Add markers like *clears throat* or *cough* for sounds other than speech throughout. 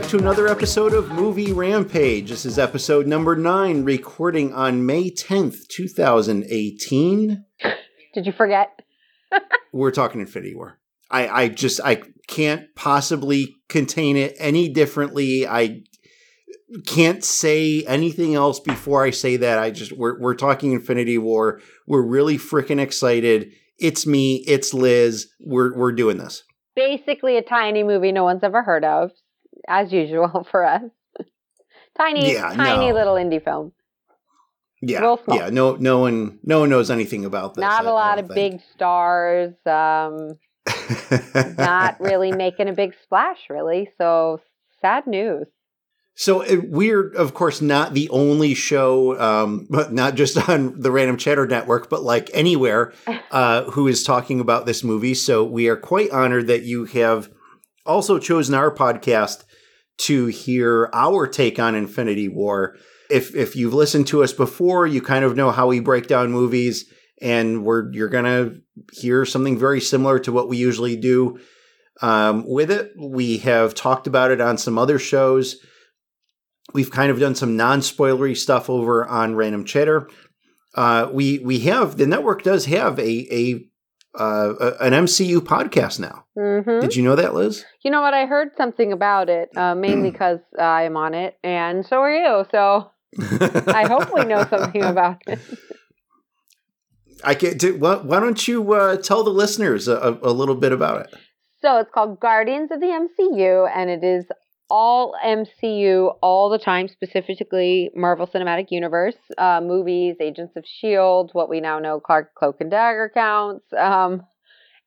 back to another episode of Movie Rampage. This is episode number nine, recording on May 10th, 2018. Did you forget? *laughs* We're talking Infinity War. I, I just I can't possibly contain it any differently. I can't say anything else before I say that. I just we're we're talking Infinity War. We're really freaking excited. It's me, it's Liz. We're we're doing this. Basically a tiny movie no one's ever heard of, as usual *laughs* for us. tiny Yeah, tiny no. little indie film. Yeah, yeah. No, no one, no one knows anything about this. Not I- a lot of think. big stars. Um *laughs* not really making a big splash really. So sad news. So uh, we're, of course, not the only show, um, but *laughs* not just on the Random Chatter Network, but like anywhere, uh, who is talking about this movie. So we are quite honored that you have also chosen our podcast to hear our take on Infinity War. If if you've listened to us before, you kind of know how we break down movies, and we're you're gonna hear something very similar to what we usually do. Um, with it, we have talked about it on some other shows. We've kind of done some non-spoilery stuff over on Random Chatter. Uh, we we have the network does have a a uh, an MCU podcast now. hmm Did you know that, Liz? You know what? I heard something about it, uh, mainly *clears throat* because I am on it, and so are you. So I hope we know something *laughs* about it. I can. Do, why, why don't you uh, tell the listeners a, a little bit about it? So it's called Guardians of the MCU, and it is all MCU all the time, specifically Marvel Cinematic Universe, uh, movies, Agents of S.H.I.E.L.D., what we now know Clark Cloak and Dagger counts, um,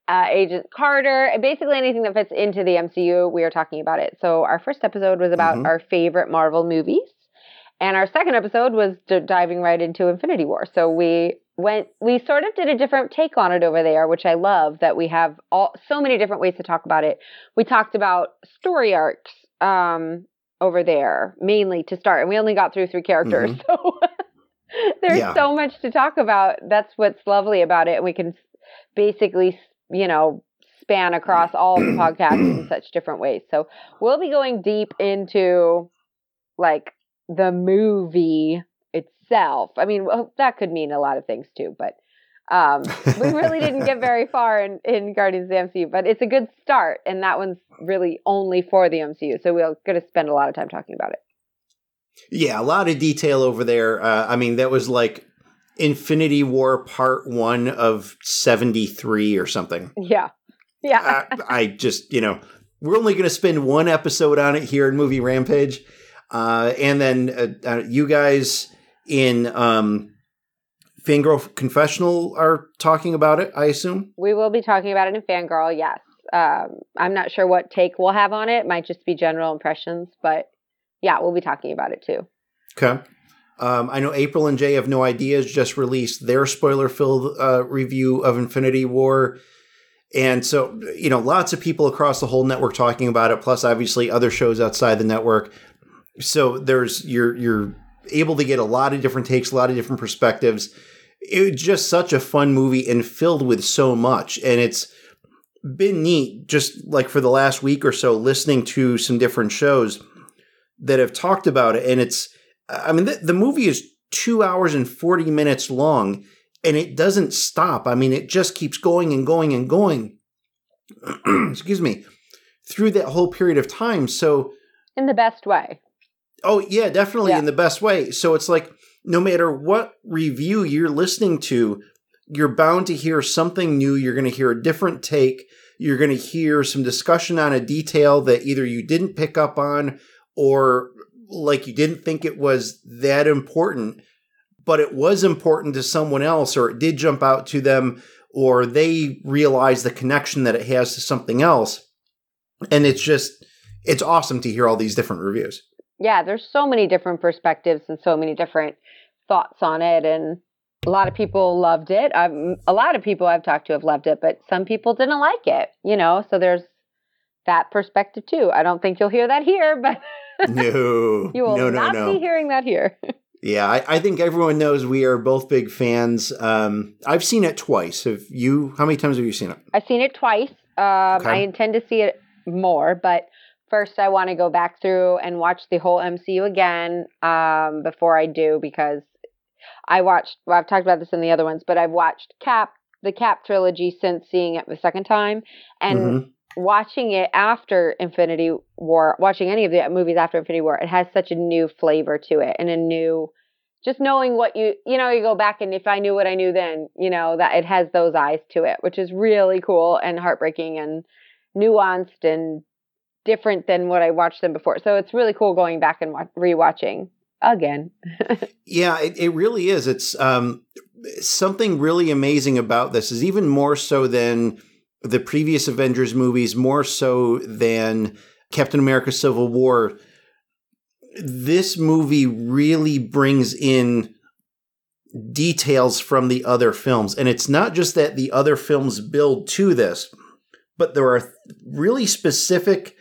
uh, Agent Carter, basically anything that fits into the MCU, we are talking about it. So our first episode was about Mhm. our favorite Marvel movies. And our second episode was d- diving right into Infinity War. So we went, we sort of did a different take on it over there, which I love that we have all so many different ways to talk about it. We talked about story arcs um, over there mainly to start, and we only got through three characters, *laughs* so *laughs* there's Yeah. so much to talk about. That's what's lovely about it, and we can basically, you know, span across all the *clears throat* podcasts in such different ways. So we'll be going deep into like the movie itself. I mean, well, that could mean a lot of things too, but um, we really *laughs* didn't get very far in, in Guardians of the MCU, but it's a good start, and that one's really only for the MCU. So we're going to spend a lot of time talking about it. Yeah, a lot of detail over there. Uh, I mean, that was like Infinity War Part One of seventy three or something. Yeah, yeah, uh, I just, you know, we're only going to spend one episode on it here in Movie Rampage. Uh, and then uh, uh, you guys in um, Fangirl Confessional are talking about it, I assume. we will be talking about it in Fangirl. Yes, um, I'm not sure what take we'll have on it. Might just be general impressions, but yeah, we'll be talking about it too. Okay. Um, I know April and Jay have no ideas. Just released their spoiler-filled uh, review of Infinity War, and so you know, lots of people across the whole network talking about it. Plus, obviously, other shows outside the network. So there's you're you're able to get a lot of different takes, a lot of different perspectives. It was just such a fun movie and filled with so much, and it's been neat. Just like for the last week or so, listening to some different shows that have talked about it, and it's I mean, the, the movie is two hours and 40 minutes long and it doesn't stop. I mean, it just keeps going and going and going. *clears throat* Excuse me. Through that whole period of time. So, In the best way. oh, yeah, definitely Yeah. in the best way. So it's like no matter what review you're listening to, you're bound to hear something new. You're going to hear a different take. You're going to hear some discussion on a detail that either you didn't pick up on or like you didn't think it was that important, but it was important to someone else, or it did jump out to them, or they realize the connection that it has to something else. And it's just, it's awesome to hear all these different reviews. Yeah, there's so many different perspectives and so many different thoughts on it, and a lot of people loved it. I've, a lot of people I've talked to have loved it, but some people didn't like it. You know, so there's that perspective too. I don't think you'll hear that here, but *laughs* No, you will no, no, not no. be hearing that here. *laughs* Yeah, I, I think everyone knows we are both big fans. Um, I've seen it twice. Have you? How many times have you seen it? I've seen it twice. Um, Okay. I intend to see it more, but first I want to go back through and watch the whole MCU again um, before I do because I watched. Well, I've talked about this in the other ones, but I've watched Cap the Cap trilogy since seeing it the second time, and mm-hmm. watching it after Infinity War, watching any of the movies after Infinity War, it has such a new flavor to it and a new. Just knowing what you, you know, you go back and if I knew what I knew then, you know, that it has those eyes to it, which is really cool and heartbreaking and nuanced and different than what I watched them before. So it's really cool going back and rewatching again. *laughs* yeah, it, it really is. It's um, something really amazing about this is even more so than the previous Avengers movies, more so than Captain America Civil War. This movie really brings in details from the other films. And it's not just that the other films build to this, but there are really specific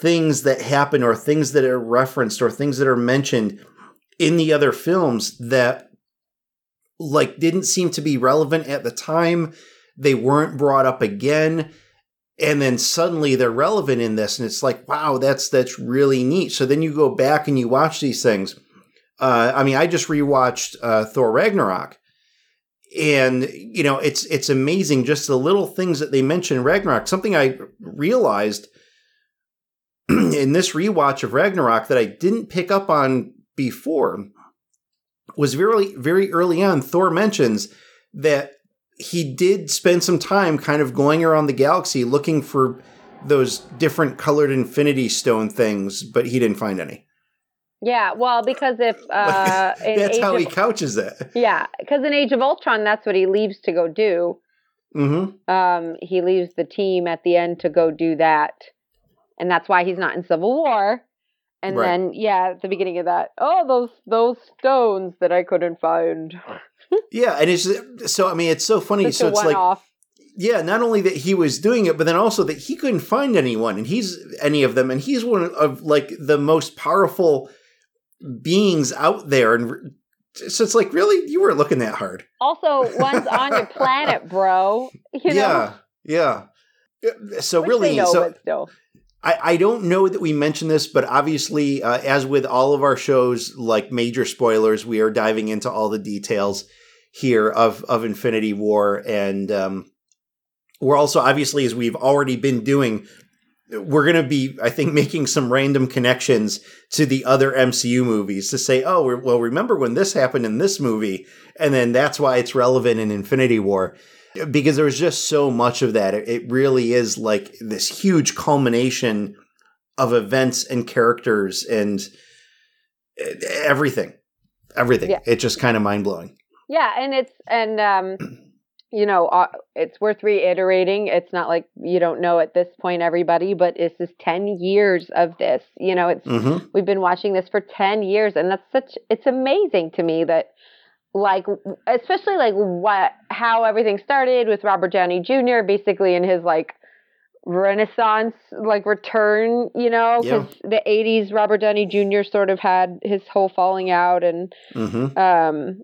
things that happen or things that are referenced or things that are mentioned in the other films that like didn't seem to be relevant at the time. They weren't brought up again. And then suddenly they're relevant in this, and it's like, wow, that's that's really neat. So then you go back and you watch these things. Uh, I mean, I just rewatched uh, Thor Ragnarok, and you know, it's it's amazing just the little things that they mention in Ragnarok. Something I realized *clears throat* in this rewatch of Ragnarok that I didn't pick up on before was very very early on thor mentions that he did spend some time kind of going around the galaxy looking for those different colored infinity stone things but he didn't find any. Yeah well because if *laughs* uh that's how of, he couches it. Yeah because in age of ultron that's what he leaves to go do. Mm-hmm. um he leaves the team at the end to go do that. And that's why he's not in civil war and right. then yeah, at the beginning of that, oh those those stones that I couldn't find. *laughs* yeah, and it's so I mean it's so funny. so it's like off. yeah, not only that he was doing it, but then also that he couldn't find anyone, and he's any of them, and he's one of like the most powerful beings out there, and so it's like really you weren't looking that hard. Also, one's on your planet, bro. You *laughs* know? Yeah, yeah. So Which really, so still. I, I don't know that we mentioned this, but obviously, uh, as with all of our shows, like major spoilers, we are diving into all the details here of of Infinity War, and um, we're also obviously, as we've already been doing, we're going to be, I think, *laughs* making some random connections to the other MCU movies to say, oh, well, remember when this happened in this movie, and then that's why it's relevant in Infinity War because there's just so much of that. It, really is like this huge culmination of events and characters and eh, everything. Everything. Yeah. It's just kind of mind blowing. Yeah, and it's and um *clears throat* you know, uh, it's worth reiterating. It's not like you don't know at this point, everybody, but this is 10 years of this. You know, it's, mm-hmm. we've been watching this for 10 years, and that's such, it's amazing to me that like especially like what how everything started with Robert Downey Jr. basically in his like renaissance like return you know because yeah. the 80s robert downey jr sort of had his whole falling out and mm-hmm. um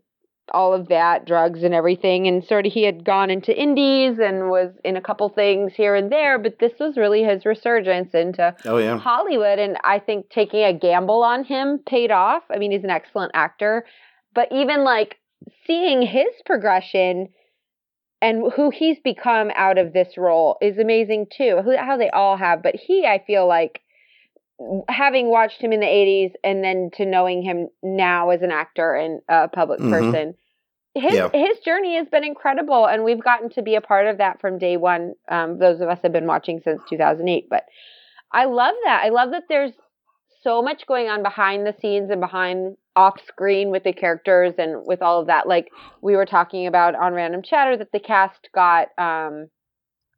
all of that drugs and everything and sort of he had gone into indies and was in a couple things here and there but this was really his resurgence into oh, yeah. hollywood and i think taking a gamble on him paid off i mean he's an excellent actor but even like seeing his progression and who he's become out of this role is amazing too. Who, how they all have, but he, I feel like, having watched him in the 80s and then to knowing him now as an actor and a public mm-hmm. person, his yeah. his journey has been incredible, and we've gotten to be a part of that from day one. Um, those of us have been watching since 2008, but I love that. I love that there's so much going on behind the scenes and behind off screen with the characters and with all of that. Like we were talking about on Random Chatter that the cast got um,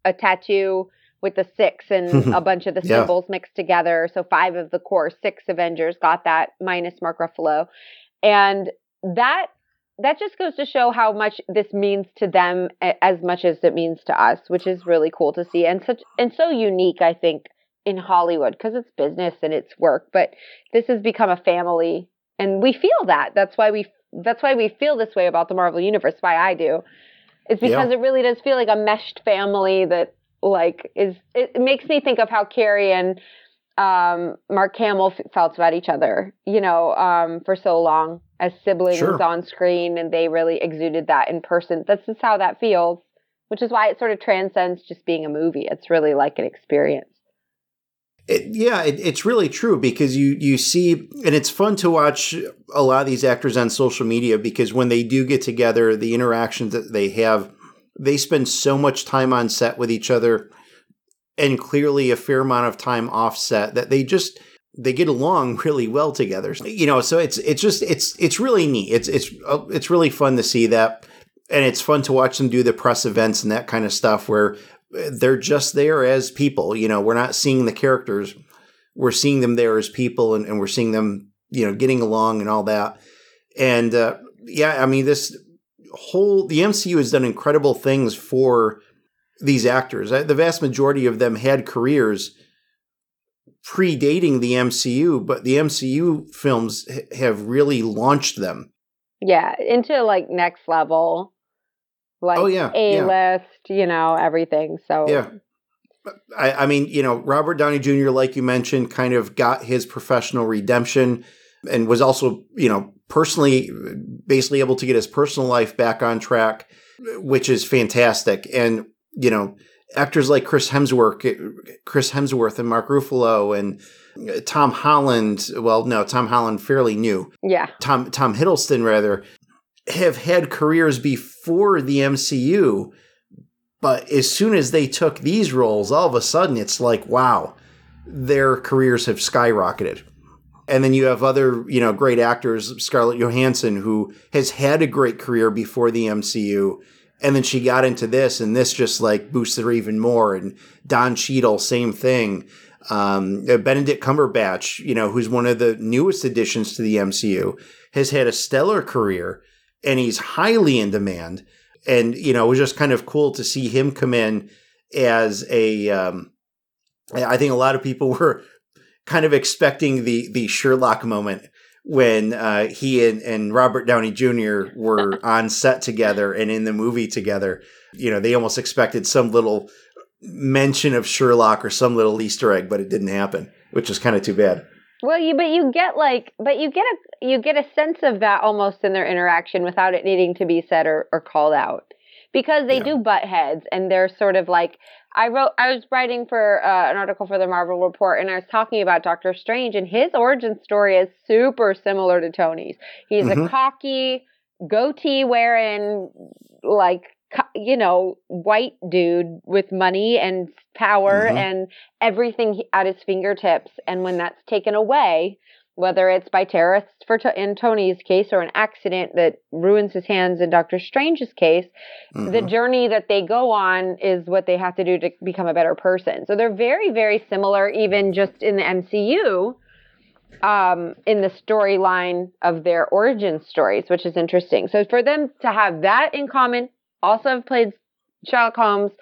a tattoo with the six and *laughs* a bunch of the symbols yeah. mixed together. So five of the core six Avengers got that minus Mark Ruffalo. And that that just goes to show how much this means to them as much as it means to us, which is really cool to see and such and so unique, I think, in Hollywood because it's business and it's work, but this has become a family and we feel that. That's why we that's why we feel this way about the Marvel universe, why I do. It's because yeah. it really does feel like a meshed family that like is it makes me think of how Carrie and um, Mark Hamill felt about each other, you know, um, for so long as siblings Sure. on screen, and they really exuded that in person. That's just how that feels, which is why it sort of transcends just being a movie. It's really like an experience. It, yeah, it, it's really true because you you see, and it's fun to watch a lot of these actors on social media because when they do get together, the interactions that they have, they spend so much time on set with each other, and clearly a fair amount of time offset that they just they get along *laughs* really well together. You know, so it's it's just it's it's really neat. It's it's it's really fun to see that, and it's fun to watch them do the press events and that kind of stuff where they're just there as people. You know, we're not seeing the characters. We're seeing them there as people and, and we're seeing them, you know, getting along and all that. And uh, yeah, I mean, this whole, the MCU has done incredible things for these actors. The vast majority of them had careers predating the MCU, but the MCU films have really launched them. Yeah, into like next level, Oh, like Oh, yeah, A yeah. list, you know, everything. So Yeah. I, I mean, you know, Robert Downey Jr., like you mentioned, kind of got his professional redemption and was also, you know, personally, basically able to get his personal life back on track, which is fantastic. And, you know, actors like Chris Hemsworth, Chris Hemsworth and Mark Ruffalo and Tom Holland, well, no, Tom Holland fairly new. yeah, Tom Tom Hiddleston rather have had careers before the MCU, but as soon as they took these roles, all of a sudden it's like, wow, their careers have skyrocketed. And then you have other, you know, great actors, Scarlett Johansson, who has had a great career before the MCU, and then she got into this, and this just like boosted her even more. And Don Cheadle, same thing. Um, uh, Benedict Cumberbatch, you know, who's one of the newest additions to the MCU, has had a stellar career, and he's highly in demand. And you know, it was just kind of cool to see him come in as a. Um, I think a lot of people *laughs* were kind of expecting the the Sherlock moment when uh, he and, and Robert Downey Jr. were *laughs* on set together and in the movie together. You know, they almost expected some little mention of Sherlock or some little Easter egg, but it didn't happen, which is kind of too bad. Well, you but you get like but you get a you get a sense of that almost in their interaction without it needing to be said or, or called out because they Yeah. do butt heads and they're sort of like I wrote I was writing for uh, an article for the Marvel Report and I was talking about Doctor Strange and his origin story is super similar to Tony's. He's a Mhm. cocky goatee wearing like you know white dude with money and power Mhm. and everything at his fingertips and when that's taken away whether it's by terrorists for in Tony's case or an accident that ruins his hands in Doctor Strange's case the Mhm. journey that they go on is what they have to do to become a better person so they're very very similar even just in the MCU um, in the storyline of their origin stories, which is interesting. So for them to have that in common, also have played Sherlock Holmes,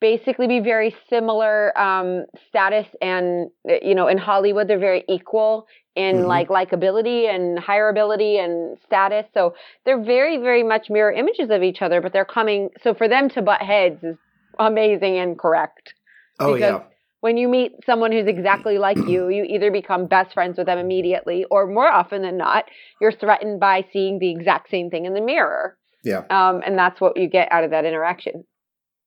basically be very similar um, status, and you know, in Hollywood they're very equal in Mhm. like likability and hireability and status. So they're very, very much mirror images of each other, but they're coming. So for them to butt heads is amazing and correct Oh because yeah, when you meet someone who's exactly like *clears throat* you, you either become best friends with them immediately, or more often than not, you're threatened by seeing the exact same thing in the mirror. Yeah, Um, and that's what you get out of that interaction.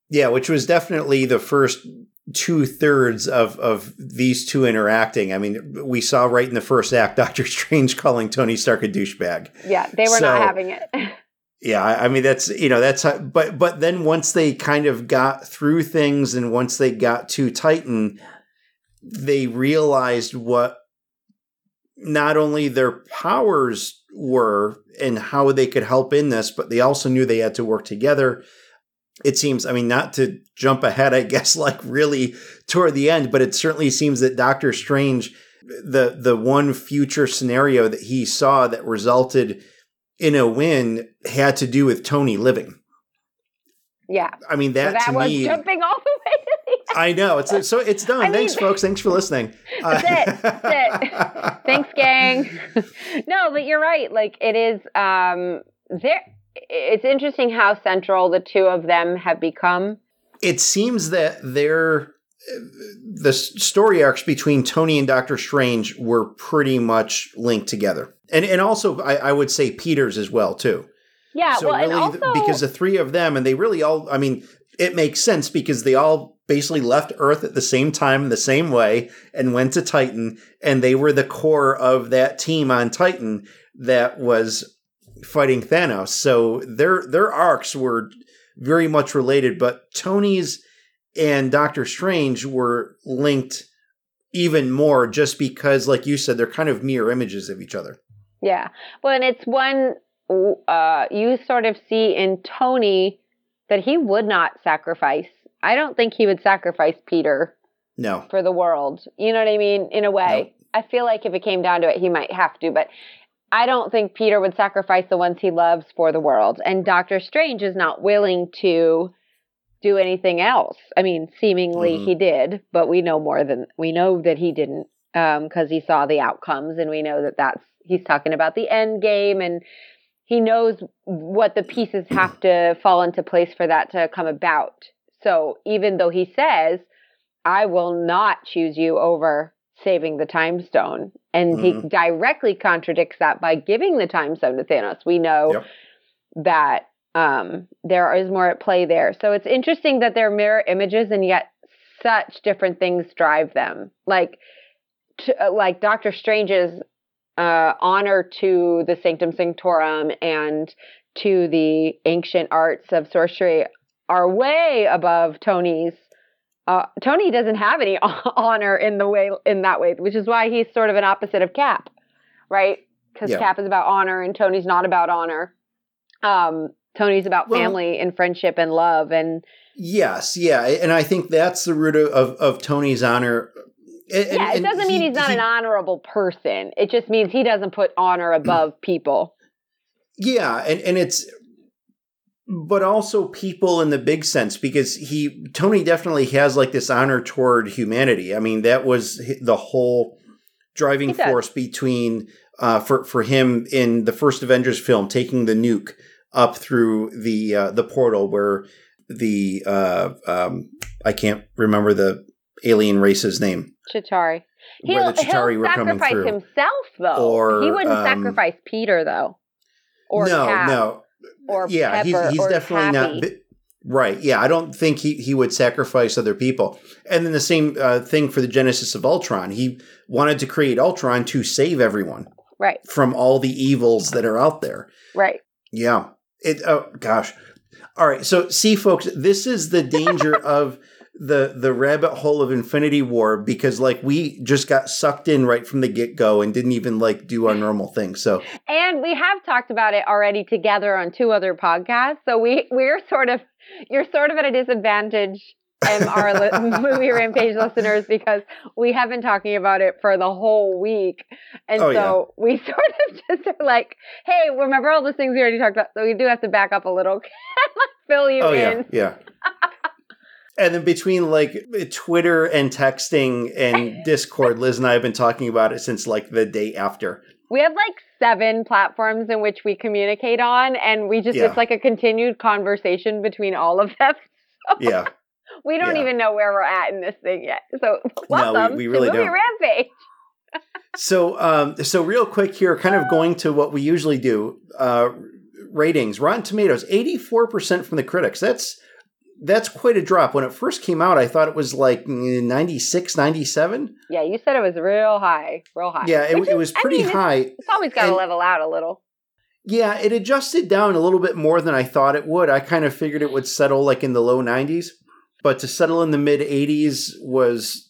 yeah. Which was definitely the first two thirds of of these two interacting. I mean, we saw right in the first act *laughs* Doctor Strange calling Tony Stark a douchebag. Yeah, they were So- not having it. *laughs* Yeah, I mean that's you know that's how, but but then once they kind of got through things and once they got to Titan, they realized what not only their powers were and how they could help in this, but they also knew they had to work together. It seems, I mean, not to jump ahead, I *laughs* guess, like really toward the end, but it certainly seems that Doctor Strange, the the one future scenario that he saw that resulted in a win had to do with Tony living. yeah, I mean, so that, that to was me, jumping all the way to the end. I know it's so it's done. I mean- Thanks, folks. Thanks for listening. *laughs* That's it. That's *laughs* Thanks, gang. *laughs* no, but you're right. Like it is. Um, there. It's interesting how central the two of them have become. It seems that their the story arcs between Tony and Doctor Strange were pretty much linked together, and and also I, I would say Peter's as well too. Yeah, so well, really, and also because the three of them, and they really all, I mean, it makes sense because they all basically left Earth at the same time, the same way, and went to Titan, and they were the core of that team on Titan that was fighting Thanos. So their their arcs were very much related, but Tony's and Doctor Strange were linked even more just because, like you said, they're kind of mirror images of each other. Yeah. Well, and it's one uh, you sort of see in Tony that he would not sacrifice. I don't think he would sacrifice Peter No. for the world. You know what I mean? In a way. I feel like if it came down to it, he might have to, but I don't think Peter would sacrifice the ones he loves for the world. And Doctor Strange is not willing to do anything else. I mean, seemingly Mhm. he did, but we know more than we know that he didn't because he saw the outcomes, and we know that that's he's talking about the end game, and he knows what the pieces have to fall into place for that to come about. So even though he says, "I will not choose you over saving the time stone," and he Mhm. directly contradicts that by giving the time stone to Thanos, we know Yep. that um, there is more at play there. So it's interesting that they're mirror images, and yet such different things drive them. Like, t- uh, like Doctor Strange's uh, honor to the Sanctum Sanctorum and to the ancient arts of sorcery are way above Tony's. Uh, Tony doesn't have any *laughs* honor in the way in that way, which is why he's sort of an opposite of Cap, right? Because Yeah. Cap is about honor and Tony's not about honor. Um, Tony's about Well- family and friendship and love and Yes, yeah, and I think that's the root of, of, of Tony's honor. And- yeah, it doesn't mean he- he's not he- an honorable person. It just means he doesn't put honor above people. Yeah, and and it's but also people in the big sense because he Tony definitely has like this honor toward humanity. I mean, that was the whole driving force between uh for for him in the first Avengers film taking the nuke up through the uh the portal where the uh um I can't remember the alien race's name. Chitauri. He'll, where the Chitauri he'll were coming sacrifice through. himself though. Or, he wouldn't um, sacrifice Peter though. Or no, no. Or yeah, he's he's definitely Happy. not right. Yeah, I don't think he he would sacrifice other people. And then the same uh, thing for the Genesis of Ultron. He wanted to create Ultron to save everyone Right, from all the evils that are out there. right. Yeah. It. Oh gosh. All right. So see, folks, this is the danger *laughs* of the the rabbit hole of Infinity War because like we just got sucked in right from the get go and didn't even like do our normal thing. So And we have talked about it already together on two other podcasts. So we we're sort of you're sort of at a disadvantage li- *laughs* movie rampage listeners because we have been talking about it for the whole week. And Oh, so we *laughs* sort of just are like, hey, remember all those things we already talked about? So we do have to back up a little, *laughs* fill you Oh in. yeah, yeah. And then between like Twitter and texting and Discord, Liz and I have been talking about it since like the day after. We have like seven platforms in which we communicate on, and we just, Yeah. it's like a continued conversation between all of them. *laughs* Yeah, We don't Yeah. even know where we're at in this thing yet. So *laughs* welcome we really to Movie don't. Rampage. So, um, so real quick here, kind of going to what we usually do. Uh, ratings: Rotten Tomatoes, eighty-four percent from the critics. That's that's quite a drop. When it first came out, I thought it was like 96, 97. Yeah, you said it was real high, real high. Yeah, it, Which it is- was I pretty mean, high. It's always got to level out a little. Yeah, it adjusted down a little bit more than I thought it would. I kind of figured it would settle like in the low 90s, but to settle in the mid 80s was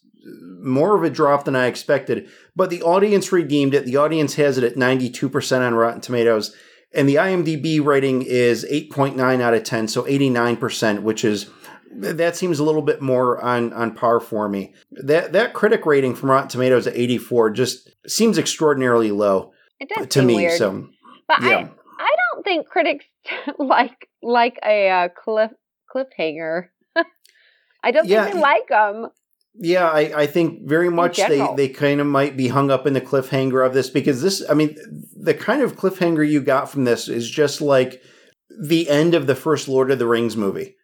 more of a drop than I expected. But the audience redeemed it. The audience has it at 92% on Rotten Tomatoes, and the IMDb rating is 8.9 out of 10, so 89%, which is that seems a little bit more on on par for me. That that critic rating from Rotten Tomatoes at 84 just seems extraordinarily low It does to me. weird. So but yeah. I, I don't think critics *laughs* like like a uh, cliff cliffhanger. *laughs* I don't Yeah, think they like them. Yeah, I, I think very much they, they kind of might be hung up in the cliffhanger of this because this, I mean, the kind of cliffhanger you got from this is just like the end of the first Lord of the Rings movie,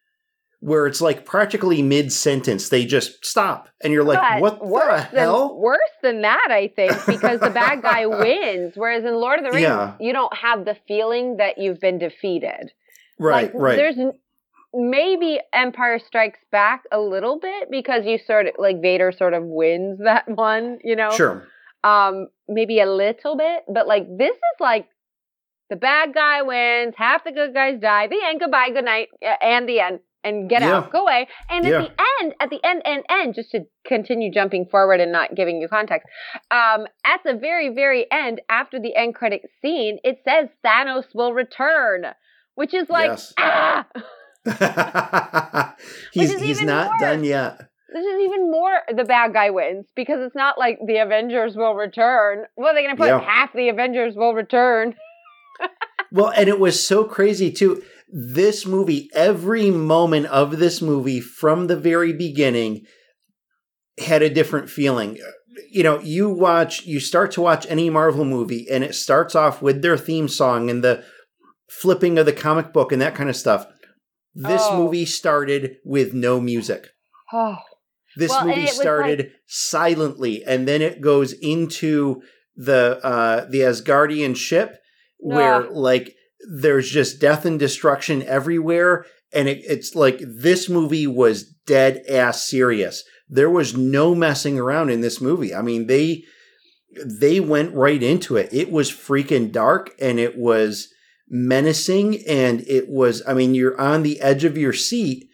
where it's like practically mid sentence they just stop and you're like But what the worse hell Than, worse than that, I think, because the bad guy *laughs* wins. Whereas in Lord of the Rings, Yeah. you don't have the feeling that you've been defeated. right like, right There's maybe Empire Strikes Back a little bit because you sort of like Vader sort of wins *laughs* that one, you know. sure Um, maybe a little bit, but like this is like the bad guy wins, half the good guys die, the end, goodbye, good night, and the end, and get Yeah. out, go away. And Yeah. at the end, at the end, and end, just to continue jumping forward and not giving you context, um, at the very, very end, after the end credit scene, it says Thanos will return, which is like, Yes. ah, *laughs* *laughs* he's he's not worse. done yet this is even more the bad guy wins because it's not like the Avengers will return. Well, they're gonna put Yeah. half the Avengers will return. *laughs* Well, and it was so crazy too. This movie, every moment of this movie from the very beginning had a different feeling. You know, you watch, you start to watch any Marvel movie, and it starts off with their theme song and the flipping of the comic book and that kind of stuff. This Oh. movie started with no music. Oh, This Well, movie started silently, and then it goes into the uh, the Asgardian ship, where Ah. like there's just death and destruction everywhere, and it, it's like this movie was dead ass serious. There was no messing around in this movie. I mean they they went right into it. It was freaking dark, and it was menacing, and it was. I mean, you're on the edge of your seat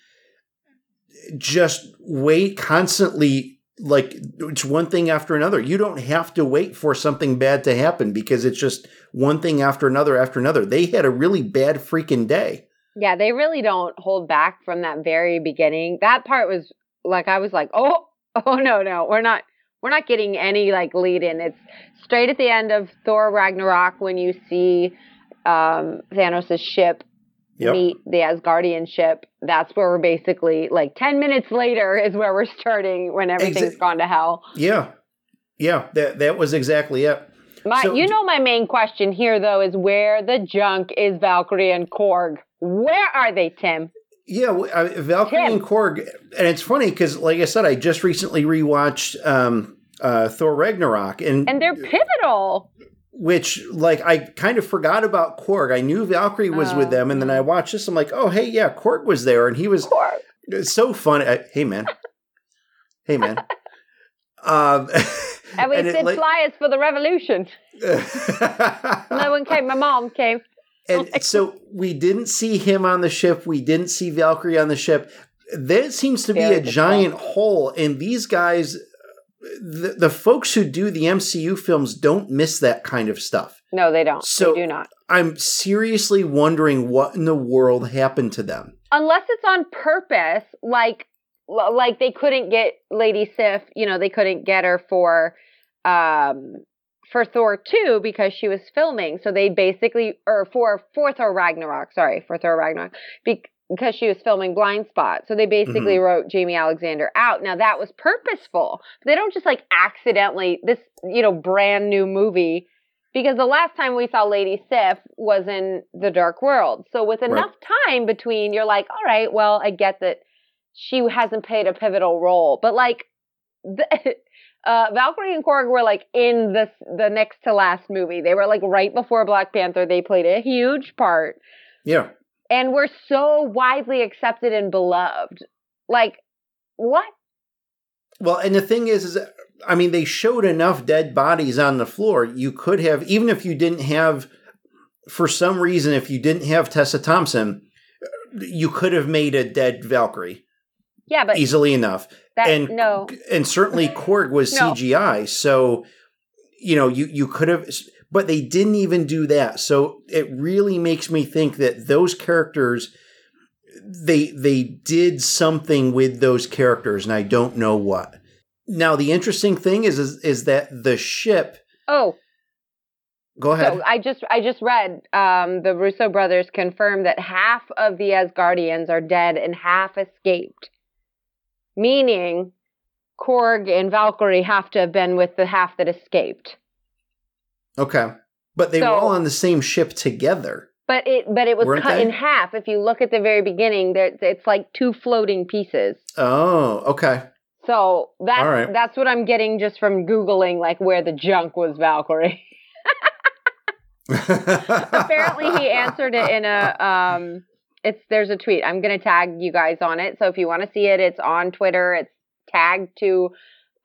just wait constantly like it's one thing after another you don't have to wait for something bad to happen because it's just one thing after another after another they had a really bad freaking day yeah, they really don't hold back from that very beginning. That part was like I was like, oh, *laughs* oh no, no, we're not, we're not getting any like lead in. It's straight at the end of Thor Ragnarok when you see um, Thanos' ship Yep. meet the Asgardian ship. That's where we're basically like ten minutes later is where we're starting when everything's Exa- gone to hell. yeah yeah that that was exactly it My, So- you know, my main question here though is where the junk is Valkyrie and Korg? Where are they, Tim? yeah I- valkyrie Tim. and korg and it's funny because like i said i just recently rewatched um uh thor ragnarok and And they're pivotal. Which like I kind of forgot about Korg. I knew Valkyrie was with Oh. them, and then I watched this. I'm like, oh hey, yeah, Korg was there, and he was Korg. so funny. Uh, hey man, hey man. *laughs* um, *laughs* And we and did like- flyers for the revolution. *laughs* No one came. My mom came. and so we didn't see him on the ship. We didn't see Valkyrie on the ship. There seems to be Very a giant hole, and these guys. The, the folks who do the MCU films don't miss that kind of stuff. No, they don't. So- they do not. I'm seriously wondering what in the world happened to them. Unless it's on purpose, like like they couldn't get Lady Sif. You know, they couldn't get her for um for Thor two because she was filming. So they basically or for for Thor Ragnarok. Sorry, for Thor Ragnarok. Be- because she was filming Blind Spot. So they basically wrote Jaimie Alexander out. Now that was purposeful. They don't just like accidentally this, you know, brand new movie because the last time we saw Lady Sif was in The Dark World. So with Right. enough time between you're like, all right, well, I get that she hasn't played a pivotal role, but like the, *laughs* uh, Valkyrie and Korg were like in the the next to last movie. They were like right before Black Panther. They played a huge part Yeah. And we're so widely accepted and beloved. Like what? Well, and the thing is, is I mean, they showed enough dead bodies on the floor. You could have, even if you didn't have, for some reason, if you didn't have Tessa Thompson, you could have made a dead Valkyrie Yeah, but easily enough. that and no. and certainly *laughs* Korg was No. CGI, so you know you you could have, but they didn't even do that. So it really makes me think that those characters, they they did something with those characters, and I don't know what. Now the interesting thing is is, is that the ship. Oh, Go ahead. So I just I just read um, the Russo brothers confirmed that half of the Asgardians are dead and half escaped, meaning Korg and Valkyrie have to have been with the half that escaped. Okay, but they were all on the same ship together. But it but it was Weren't cut they? in half. If you look at the very beginning, there it's like two floating pieces. Oh, okay. So that's right. that's what I'm getting just from googling like where the junk was Valkyrie. *laughs* Apparently, he answered it in a um. It's there's a tweet. I'm gonna tag you guys on it. So if you want to see it, it's on Twitter. It's tagged to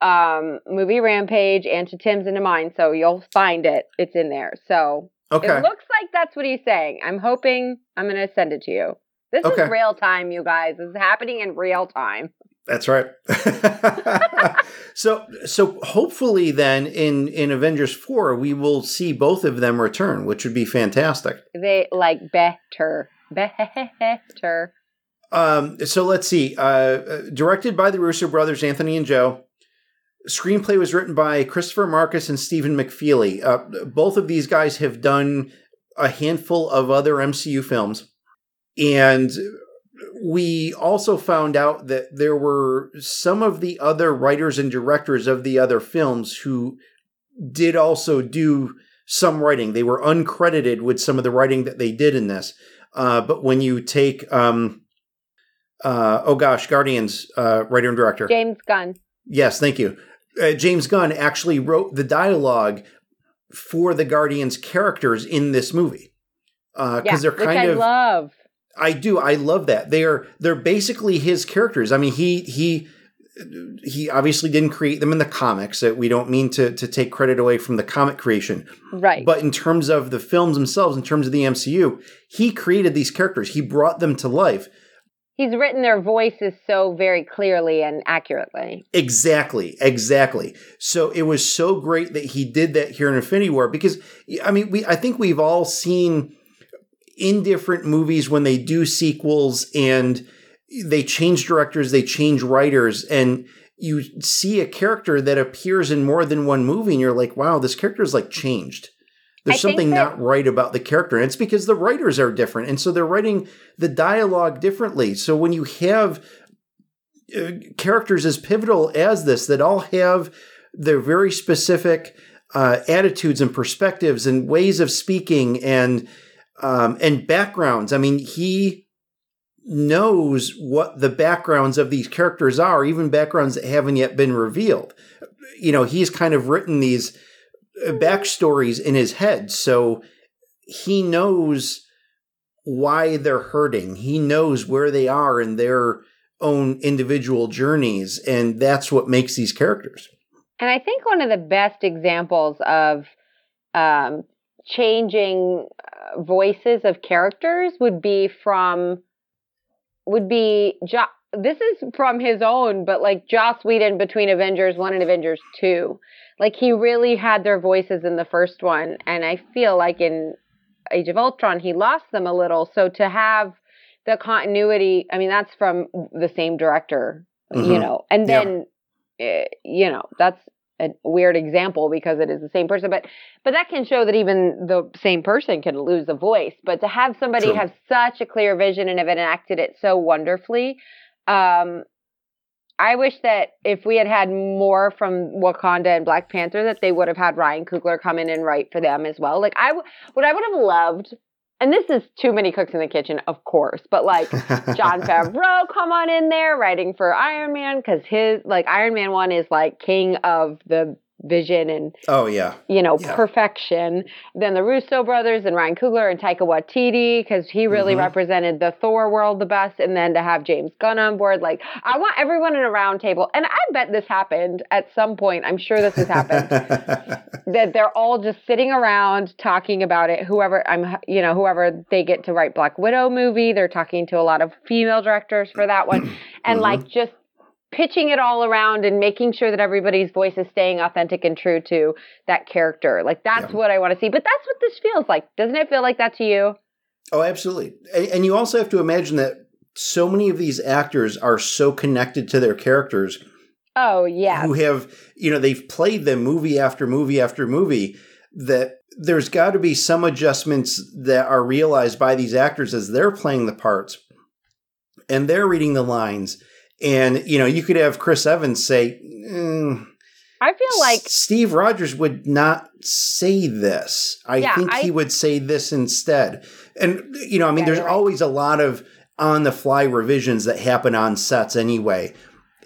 um movie rampage and to Tim's and to mine. So you'll find it. It's in there. So Okay. it looks like that's what he's saying. I'm hoping I'm gonna send it to you. This Okay. is real time, you guys. This is happening in real time. That's right. *laughs* so so hopefully then in in Avengers 4 we will see both of them return, which would be fantastic. They like better, better. Um so let's see. Uh, Uh directed by the Russo brothers Anthony and Joe. Screenplay was written by Christopher Markus and Stephen McFeely. Uh, both of these guys have done a handful of other MCU films. And we also found out that there were some of the other writers and directors of the other films who did also do some writing. They were uncredited with some of the writing that they did in this. Uh, but when you take, um, uh, oh gosh, Guardians uh, writer and director. James Gunn. Yes, thank you. Uh, James Gunn actually wrote the dialogue for the Guardians characters in this movie because Yeah, they're which kind I of. love. I do. I love that. They're they're basically his characters. I mean, he he he obviously didn't create them in the comics. Uh, We don't mean to to take credit away from the comic creation, Right. but in terms of the films themselves, in terms of the MCU, he created these characters. He brought them to life. He's written their voices so very clearly and accurately. Exactly, exactly. So it was so great that he did that here in Infinity War because I mean, we I think we've all seen in different movies when they do sequels and they change directors, they change writers, and you see a character that appears in more than one movie, and you're like, wow, this character is like changed. There's something that- not right about the character. And it's because the writers are different. And so they're writing the dialogue differently. So when you have uh, characters as pivotal as this that all have their very specific uh, attitudes and perspectives and ways of speaking and um, and backgrounds. I mean, he knows what the backgrounds of these characters are, even backgrounds that haven't yet been revealed. You know, he's kind of written these backstories in his head, so he knows why they're hurting. He knows where they are in their own individual journeys, and that's what makes these characters. And I think one of the best examples of um, changing uh, voices of characters would be from would be jo- this is from his own, but like Joss Whedon between Avengers one and Avengers two, like he really had their voices in the first one, and I feel like in Age of Ultron he lost them a little. So to have the continuity, I mean that's from the same director, you Mhm. know, and then eh, you know that's a weird example because it is the same person but but that can show that even the same person can lose a voice but to have somebody True. have such a clear vision and have enacted it so wonderfully um I wish that if we had had more from Wakanda and Black Panther, that they would have had Ryan Coogler come in and write for them as well. Like I, w- what I would have loved, and this is too many cooks in the kitchen, of course, but like *laughs* Jon Favreau come on in there writing for Iron Man because his like Iron Man one is like king of the vision and oh yeah, you know Yeah. perfection. Then the Russo brothers and Ryan Coogler and Taika Waititi because he really Mhm. represented the Thor world the best. And then to have James Gunn on board, like I want everyone in a round table, and I bet this happened at some point. I'm sure this has happened *laughs* that they're all just sitting around talking about it. Whoever I'm, you know, whoever they get to write Black Widow movie, they're talking to a lot of female directors for that one, and Mhm. like just pitching it all around and making sure that everybody's voice is staying authentic and true to that character. Like that's Yeah. what I want to see. But that's what this feels like. Doesn't it feel like that to you? Oh, absolutely. And, and you also have to imagine that so many of these actors are so connected to their characters Oh yeah. who have, you know, they've played them movie after movie after movie that there's got to be some adjustments that are realized by these actors as they're playing the parts and they're reading the lines. And, you know, you could have Chris Evans say, "Mm, I feel like Steve Rogers would not say this. I Yeah, think I- he would say this instead. And you know, I mean, Yeah, there's you're right. always a lot of on the fly revisions that happen on sets anyway.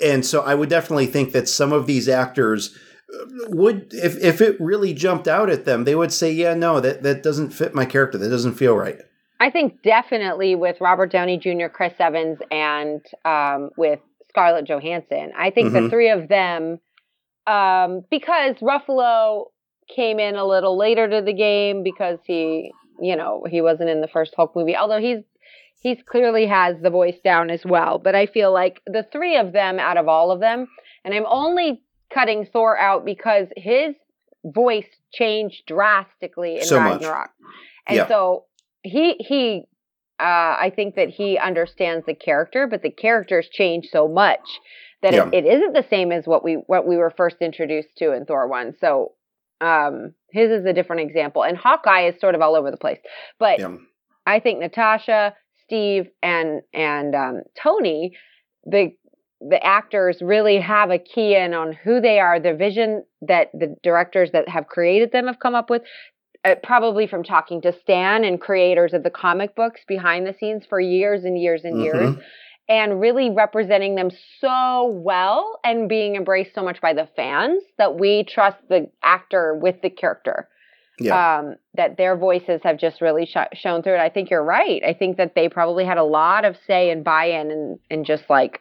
And so I would definitely think that some of these actors uh, would if if it really jumped out at them, they would say, "Yeah, no, that that doesn't fit my character. That doesn't feel right." I think definitely with Robert Downey Jr., Chris Evans, and um, with Scarlett Johansson. I think the Mhm. three of them, um, because Ruffalo came in a little later to the game because he, you know, he wasn't in the first Hulk movie. Although he's he's clearly has the voice down as well. But I feel like the three of them out of all of them, and I'm only cutting Thor out because his voice changed drastically in So much. Ragnarok. And Yeah. so he he uh, I think that he understands the character, but the characters change so much that Yeah. it, it isn't the same as what we what we were first introduced to in Thor one. So um, his is a different example, and Hawkeye is sort of all over the place. But Yeah. I think Natasha, Steve, and and um, Tony, the the actors really have a key in on who they are, the vision that the directors that have created them have come up with. Uh, probably from talking to Stan and creators of the comic books behind the scenes for years and years and years, Mhm. and really representing them so well and being embraced so much by the fans that we trust the actor with the character Yeah. um, that their voices have just really sh- shown through it. I think you're right. I think that they probably had a lot of say and buy-in, and and just like,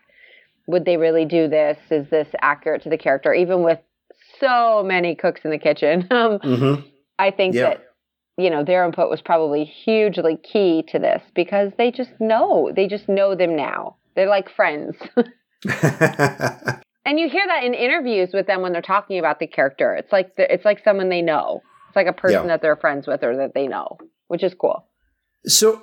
would they really do this? Is this accurate to the character? Even with so many cooks in the kitchen, *laughs* um, Mhm. I think Yeah. that you know their input was probably hugely key to this because they just know they just know them now. They're like friends. *laughs* And you hear that in interviews with them when they're talking about the character. It's like the, it's like someone they know. It's like a person Yeah. that they're friends with or that they know, which is cool. So,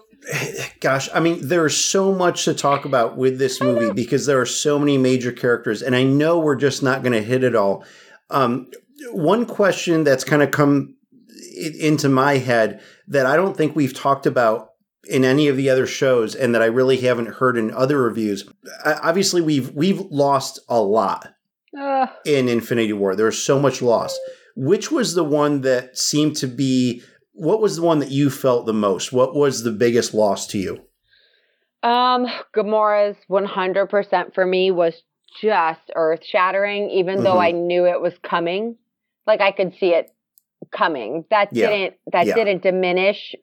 gosh, I mean, there's so much to talk about with this movie because there are so many major characters, and I know we're just not going to hit it all. Um, one question that's kind of come i- into my head that I don't think we've talked about in any of the other shows, and that I really haven't heard in other reviews. Obviously, we've we've lost a lot Uh, in Infinity War. There's so much loss. Which was the one that seemed to be? What was the one that you felt the most? What was the biggest loss to you? um, Gamora's 100% for me was just earth shattering, even though Mhm. I knew it was coming. Like I could see it coming. That Yeah. didn't that Yeah. didn't diminish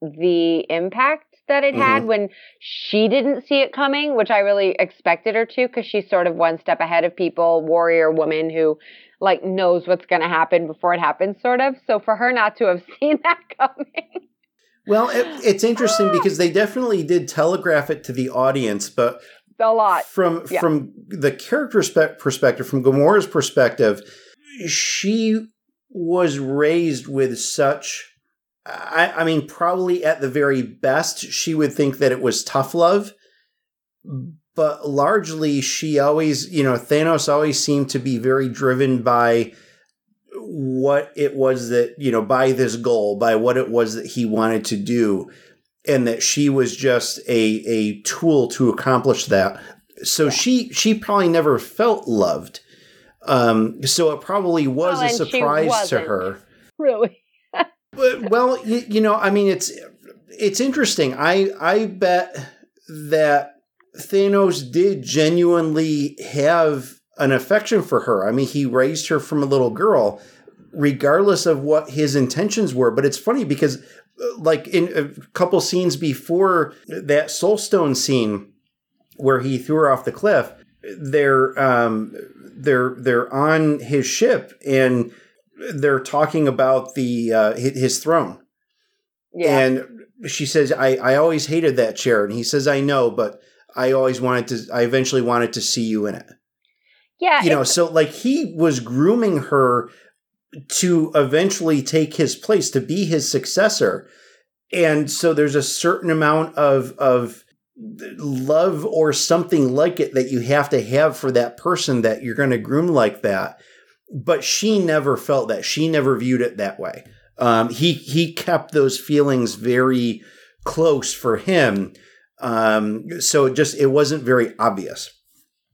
the impact that it had Mm-hmm. when she didn't see it coming, which I really expected her to because she's sort of one step ahead of people, warrior woman who like knows what's going to happen before it happens sort of. So for her not to have *laughs* seen that coming. Well, it, it's interesting *gasps* because they definitely did telegraph it to the audience, but a lot. from yeah. from the character spe- perspective, from Gamora's perspective, she was raised with such. I, I mean, probably at the very best, she would think that it was tough love, but largely, she always, you know, Thanos always seemed to be very driven by what it was that you know by this goal by what it was that he wanted to do. And that she was just a a tool to accomplish that. So she she probably never felt loved um so it probably was a surprise to her. *laughs* Really. but, well you, you know i mean it's it's interesting. I i bet that thanos did genuinely have an affection for her. I mean he raised her from a little girl regardless of what his intentions were. But it's funny because uh, like in a couple scenes before that soulstone scene where he threw her off the cliff they're um they're they're on his ship and they're talking about the uh, his throne Yeah. and she says I, I always hated that chair and he says i know but i always wanted to i eventually wanted to see you in it yeah. you know so like he was grooming her to eventually take his place to be his successor and so there's a certain amount of of love or something like it that you have to have for that person that you're going to groom like that. But she never felt that. She never viewed it that way. Um, he he kept those feelings very close for him. Um, so it just it wasn't very obvious.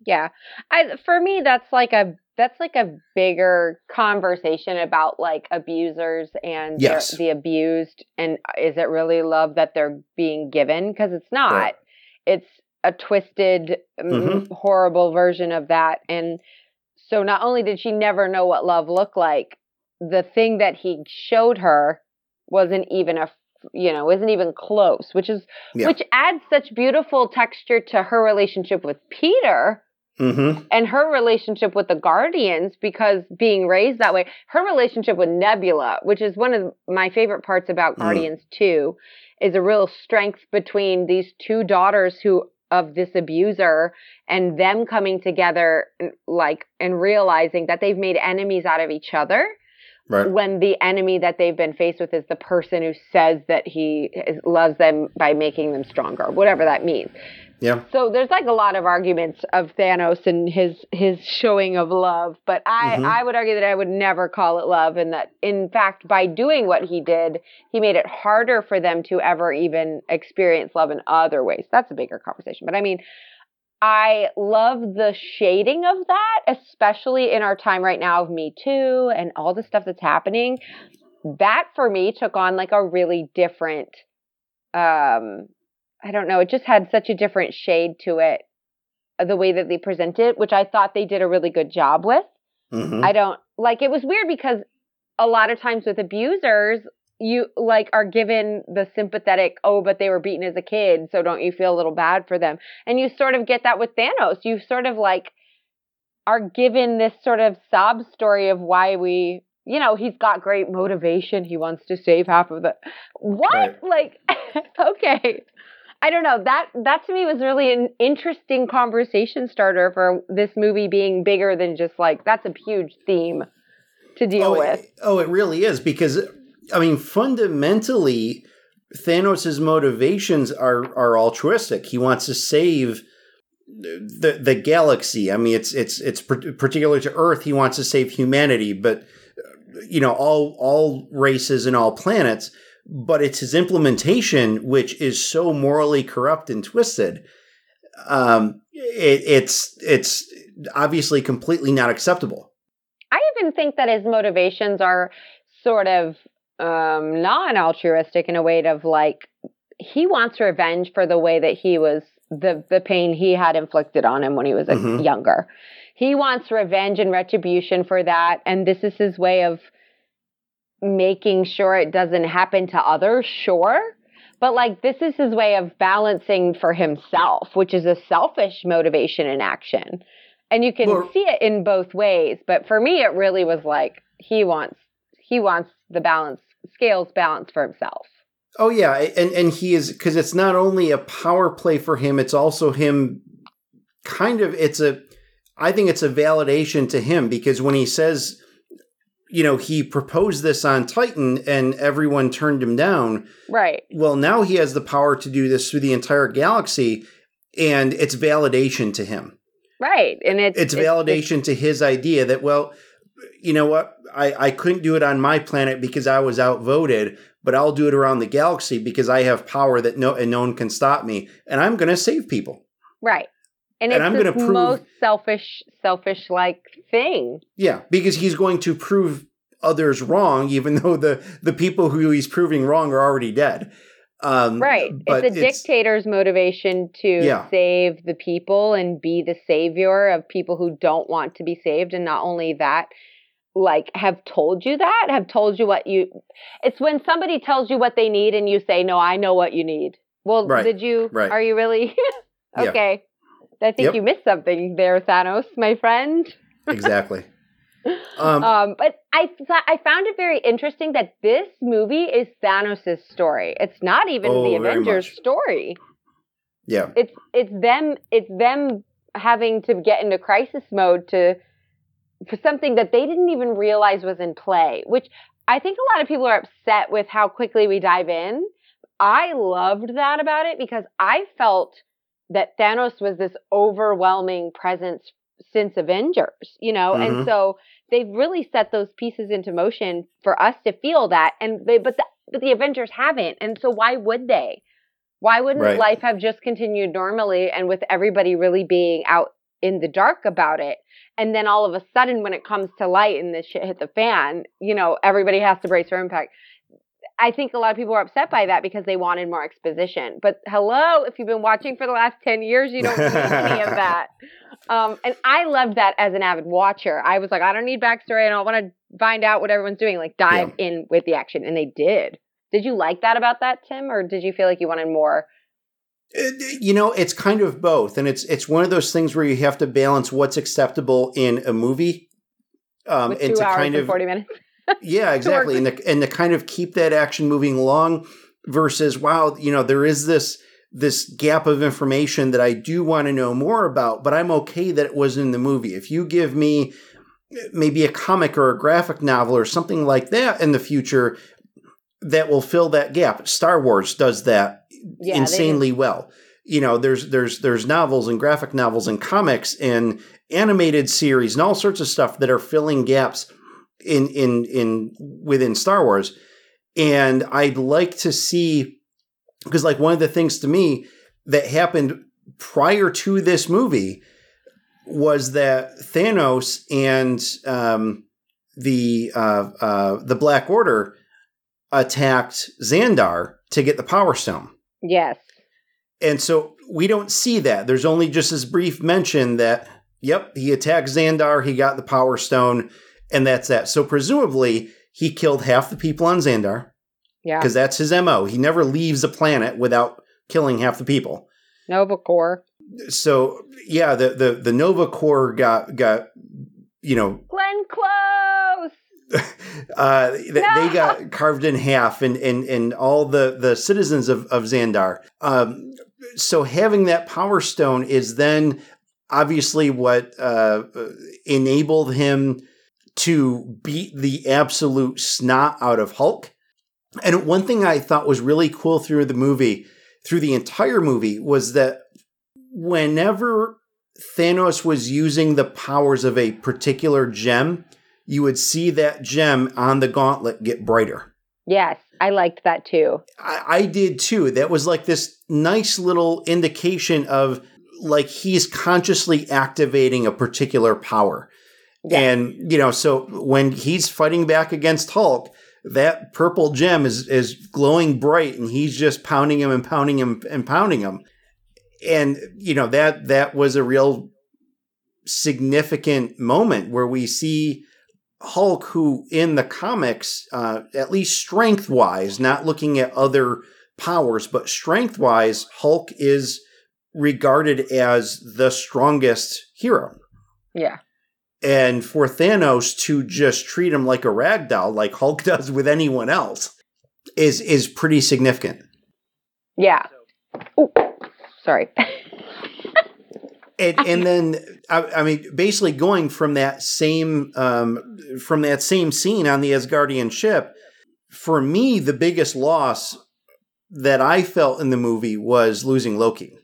Yeah. I for me that's like a that's like a bigger conversation about like abusers and Yes. the, abused and is it really love that they're being given? Because it's not. Right. It's a twisted mm, Mhm. horrible version of that and so not only did she never know what love looked like the thing that he showed her wasn't even a you know isn't even close which is Yeah. which adds such beautiful texture to her relationship with peter Mm-hmm. and her relationship with the Guardians because being raised that way, her relationship with Nebula, which is one of my favorite parts about Mm. Guardians 2, is a real strength between these two daughters who of this abuser and them coming together like and realizing that they've made enemies out of each other Right. when the enemy that they've been faced with is the person who says that he is, loves them by making them stronger whatever that means Yeah. so there's like a lot of arguments of Thanos and his his showing of love, but I Mhm. I would argue that I would never call it love, and that in fact by doing what he did, he made it harder for them to ever even experience love in other ways. That's a bigger conversation, but I mean. I love the shading of that, especially in our time right now of Me Too and all the stuff that's happening. That for me took on like a really different um I don't know, it just had such a different shade to it, uh, the way that they present it, which I thought they did a really good job with. Mm-hmm. I don't like it was weird because a lot of times with abusers, you like are given the sympathetic, oh, but they were beaten as a kid, so don't you feel a little bad for them? And you sort of get that with Thanos. You sort of like are given this sort of sob story of why we you know, he's got great motivation. He wants to save half of the what? Right. Like *laughs* okay. I don't know. That that to me was really an interesting conversation starter for this movie being bigger than just like that's a huge theme to deal oh, with. It, oh, it really is because I mean, fundamentally, Thanos' motivations are are altruistic. He wants to save the the galaxy. I mean, it's it's it's par- particular to Earth. He wants to save humanity, but you know, all all races and all planets. But it's his implementation which is so morally corrupt and twisted. Um, it, it's it's obviously completely not acceptable. I even think that his motivations are sort of um, non-altruistic in a way of like he wants revenge for the way that he was the the pain he had inflicted on him when he was a Mhm. younger. He wants revenge and retribution for that, and this is his way of making sure it doesn't happen to others. Sure. But like this is his way of balancing for himself, which is a selfish motivation in action. And you can Well- see it in both ways, but for me it really was like he wants he wants the balance scales balance for himself. Oh yeah, and and he is because it's not only a power play for him; it's also him. Kind of, it's a. I think it's a validation to him because when he says, you know, he proposed this on Titan and everyone turned him down. Right. Well, now he has the power to do this through the entire galaxy, and it's validation to him. Right. And it's It's validation to his idea that well, you know what, I I couldn't do it on my planet because I was outvoted, but I'll do it around the galaxy because I have power that no and no one can stop me, and I'm going to save people. right. And, and it's I'm this gonna prove- most selfish selfish like thing. Yeah, because he's going to prove others wrong, even though the the people who he's proving wrong are already dead. Um, Right. it's a dictator's motivation to Yeah. save the people and be the savior of people who don't want to be saved. And not only that, like have told you that, have told you what you it's when somebody tells you what they need and you say, No, I know what you need. Well, Right. did you Right. are you really *laughs* Yeah. I think Yep. you missed something there, Thanos, my friend. *laughs* exactly. Um, Um, but I th- I found it very interesting that this movie is Thanos' story. It's not even Oh, the Avengers story. yeah, It's it's them it's them having to get into crisis mode to for something that they didn't even realize was in play. Which I think a lot of people are upset with how quickly we dive in. I loved that about it because I felt that Thanos was this overwhelming presence since Avengers, you know, and Mhm. so they've really set those pieces into motion for us to feel that, and they, but the, but the Avengers haven't, and so why would they? Why wouldn't Right. life have just continued normally and with everybody really being out in the dark about it. And then all of a sudden, when it comes to light and this shit hit the fan, you know, everybody has to brace for impact. I think a lot of people are upset by that because they wanted more exposition. But hello, if you've been watching for the last 10 years, you don't need any of *laughs* that. Um, and I loved that as an avid watcher. I was like, I don't need backstory. I don't want to find out what everyone's doing. Like, dive yeah. in with the action. And they did. Did you like that about that, Tim? Or did you feel like you wanted more? You know, it's kind of both. And it's, it's one of those things where you have to balance what's acceptable in a movie. Um, with two and to hours kind of 40 minutes yeah, *laughs* exactly. and to, and to kind of keep that action moving along versus wow, you know, there is this this gap of information that I do want to know more about, but I'm okay that it was in the movie. If you give me eh, maybe a comic or a graphic novel or something like that in the future that will fill that gap. Star Wars does that yeah, insanely well. You know, there's there's there's novels and graphic novels and comics and animated series and all sorts of stuff that are filling gaps in in in within Star Wars. And I'd like to see because like one of the things to me that happened prior to this movie was that Thanos and um, the uh, uh, the Black Order attacked Xandar to get the Power Stone. Yes. And so we don't see that. There's only just this brief mention that, yep, he attacked Xandar, he got the Power Stone, and that's that. So presumably he killed half the people on Xandar. Yeah. Because that's his MO. He never leaves a planet without killing half the people. Nova Corps. So yeah, the the, the Nova Corps got got you know Glenn Close. *laughs* uh, no. they got carved in half, and and and all the the citizens of of Xandar. Um, so having that power stone is then obviously what uh, enabled him to beat the absolute snot out of Hulk. And one thing I thought was really cool through the movie, through the entire movie, was that whenever Thanos was using the powers of a particular gem, you would see that gem on the gauntlet get brighter. Yes, I liked that too. I, I did too. That was like this nice little indication of like he's consciously activating a particular power. Yeah. And, you know, so when he's fighting back against Hulk, that purple gem is is glowing bright and he's just pounding him and pounding him and pounding him. And, you know, that that was a real significant moment where we see Hulk, who in the comics, uh, at least strength wise, not looking at other powers, but strength wise, Hulk is regarded as the strongest hero. Yeah. And for Thanos to just treat him like a rag doll, like Hulk *laughs* does with anyone else, is is pretty significant. Yeah. Ooh, sorry. and, and then I, I, mean, basically going from that same um, from that same scene on the Asgardian ship, for me, the biggest loss that I felt in the movie was losing Loki.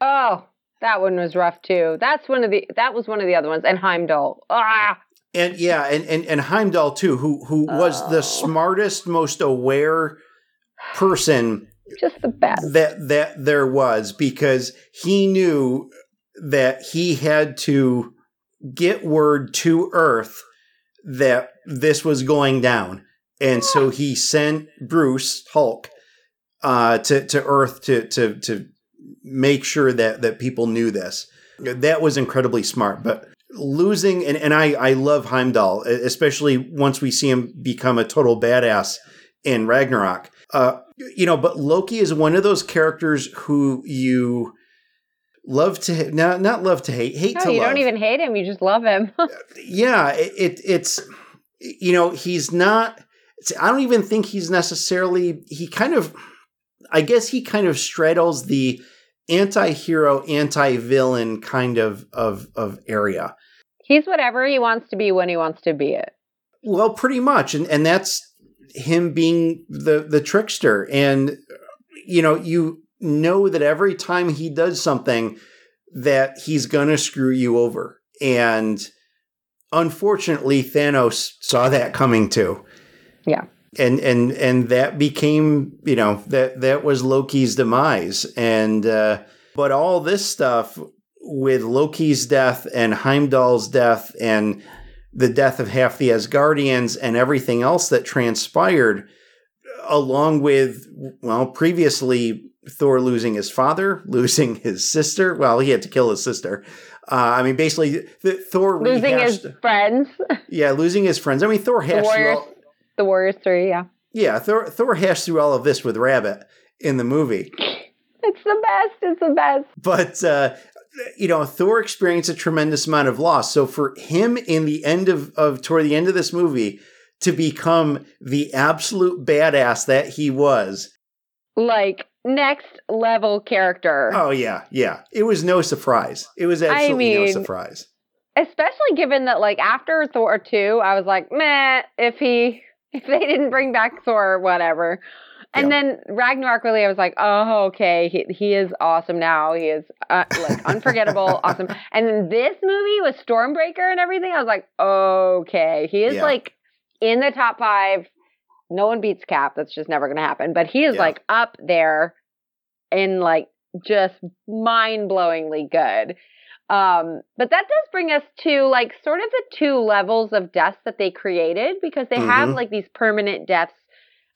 Oh, that one was rough too. That's one of the that was one of the other ones. And Heimdall. Ah. And yeah, and and, and Heimdall too, who who was the oh. smartest, most aware person just the best that that there was because he knew that he had to get word to Earth that this was going down. And so he sent Bruce Hulk uh, to to Earth to to to make sure that that people knew this. That was incredibly smart. But losing and, and I, I love Heimdall, especially once we see him become a total badass in Ragnarok. Uh, you know, but Loki is one of those characters who you love to not not love to hate hate no, to you love. don't even hate him you just love him *laughs* yeah it, it, it's you know he's not i don't even think he's necessarily he kind of i guess he kind of straddles the anti-hero, anti-villain kind of of of area. He's whatever he wants to be when he wants to be it. Well, pretty much, and and that's him being the the trickster. And you know, you know that every time he does something, that he's gonna screw you over. And unfortunately, Thanos saw that coming too. Yeah and and and that became you know that that was Loki's demise and uh, but all this stuff with Loki's death and Heimdall's death and the death of half the Asgardians and everything else that transpired, along with, well, previously Thor losing his father, *laughs* losing his sister. Well, he had to kill his sister. Uh, I mean, basically, the, Thor losing rehashed, his friends. Yeah, losing his friends. I mean, Thor hashed all, the Warriors three. Yeah, yeah. Thor Thor hashed through all of this with Rabbit in the movie. It's the best. It's the best. But uh, you know, Thor experienced a tremendous amount of loss. So for him in the end of, of toward the end of this movie to become the absolute badass that he was. Like next level character. Oh yeah, yeah. It was no surprise. It was absolutely I mean, no surprise. Especially given that like after Thor 2, I was like, meh, if he if they didn't bring back Thor, or whatever. And yeah. then Ragnarok really, I was like, oh, okay, he, he is awesome now. He is uh, like unforgettable, *laughs* awesome. And then this movie with Stormbreaker and everything, I was like, okay, he is yeah. like in the top five. No one beats Cap. That's just never going to happen. But he is yeah. like up there in like just mind blowingly good. Um, but that does bring us to like sort of the two levels of deaths that they created because they mm-hmm. have like these permanent deaths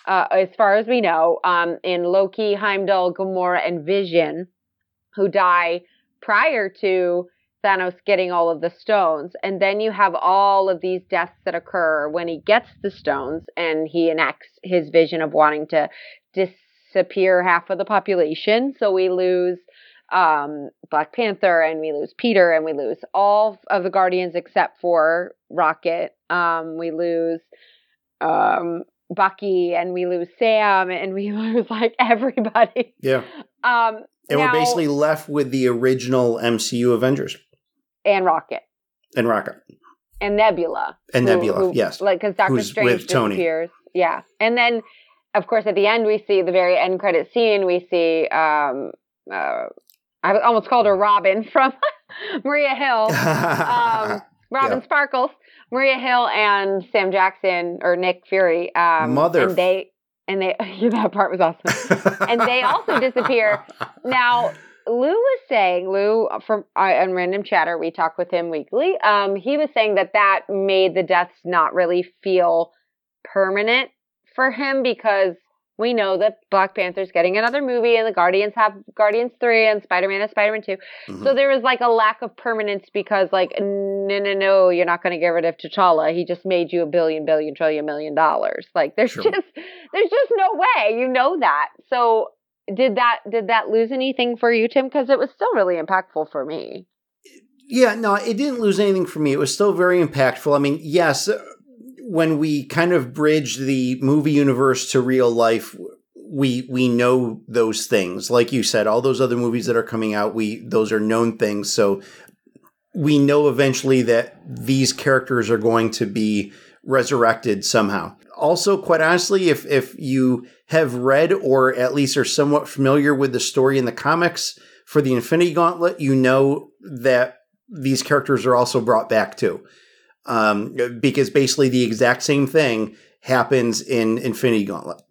uh, as far as we know, um, in Loki, Heimdall, Gamora, and Vision, who die prior to Thanos getting all of the stones. And then you have all of these deaths that occur when he gets the stones and he enacts his vision of wanting to disappear half of the population. So we lose um, Black Panther and we lose Peter and we lose all of the Guardians except for Rocket. Um, we lose um, Bucky and we lose Sam and we *laughs* lose like everybody. Yeah. Um, and now, we're basically left with the original MCU Avengers and Rocket and Rocket and Nebula and who, Nebula. Who, yes, like because Doctor Strange disappears. Yeah, and then of course at the end we see the very end credit scene. We see um, uh, I almost called her Robin from *laughs* Maria Hill. *laughs* um, Robin yeah. Sparkles Maria Hill and Sam Jackson or Nick Fury. Um, Mother. And they and they *laughs* yeah, that part was awesome. and they also disappear. Now Lou was saying Lou from uh, on Random Chatter, we talk with him weekly. Um, he was saying that that made the deaths not really feel permanent for him because we know that Black Panther's getting another movie and the Guardians have Guardians 3 and Spider-Man has Spider-Man 2. Mm-hmm. So there was like a lack of permanence because like no no no you're not going to get rid of T'Challa. He just made you a billion billion trillion million dollars. Like there's sure. just there's just no way. You know that. So did that did that lose anything for you Tim because it was still really impactful for me. Yeah, no, it didn't lose anything for me. It was still very impactful. I mean, yes, when we kind of bridge the movie universe to real life, we we know those things. Like you said, all those other movies that are coming out, we those are known things. So we know eventually that these characters are going to be resurrected somehow. Also, quite honestly, if if you have read or at least are somewhat familiar with the story in the comics for the Infinity Gauntlet, you know that these characters are also brought back too um, because basically the exact same thing happens in Infinity Gauntlet.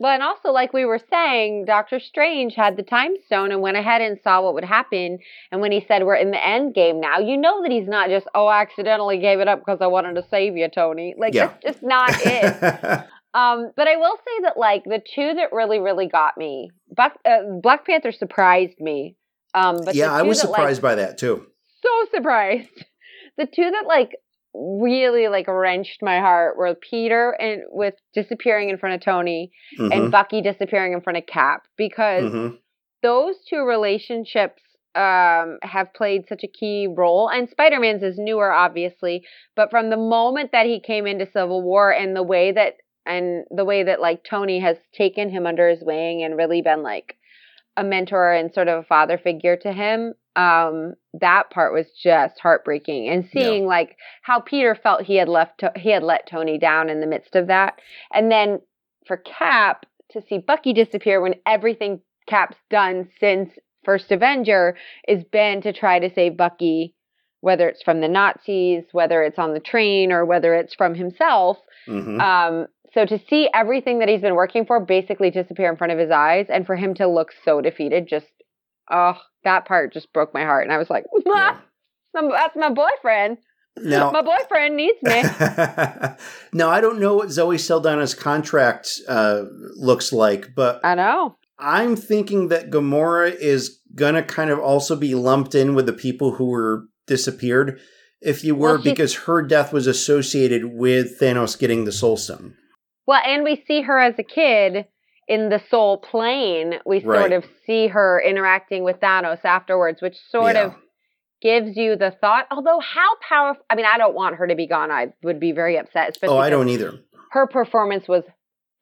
Well, and also, like we were saying, Doctor Strange had the time stone and went ahead and saw what would happen. And when he said, We're in the end game now, you know that he's not just, Oh, I accidentally gave it up because I wanted to save you, Tony. Like, yeah. that's just not *laughs* it. um, but I will say that, like, the two that really, really got me, Buck, uh, Black Panther surprised me. Um, but yeah, I was that, surprised like, by that too. So surprised. *laughs* The two that, like, really like wrenched my heart were Peter and with disappearing in front of Tony mm-hmm. and Bucky disappearing in front of Cap because mm-hmm. those two relationships um, have played such a key role. And Spider Man's is newer, obviously, but from the moment that he came into Civil War and the way that and the way that like Tony has taken him under his wing and really been like a mentor and sort of a father figure to him um that part was just heartbreaking and seeing yeah. like how peter felt he had left to- he had let tony down in the midst of that and then for cap to see bucky disappear when everything cap's done since first avenger is been to try to save bucky whether it's from the nazis whether it's on the train or whether it's from himself mm-hmm. um so to see everything that he's been working for basically disappear in front of his eyes and for him to look so defeated just Oh, that part just broke my heart, and I was like, *laughs* Yeah. "That's my boyfriend. Now, My boyfriend needs me." *laughs* now I don't know what Zoe Saldana's contract uh, looks like, but I know. I'm thinking that Gamora is gonna kind of also be lumped in with the people who were disappeared, if you were, Well, she- because her death was associated with Thanos getting the Soul Stone. Well, and we see her as a kid in the soul plane. We Right. sort of see her interacting with Thanos afterwards, which sort Yeah. of gives you the thought. Although, how powerful! I mean, I don't want her to be gone. I would be very upset. Oh, I don't either. Her performance was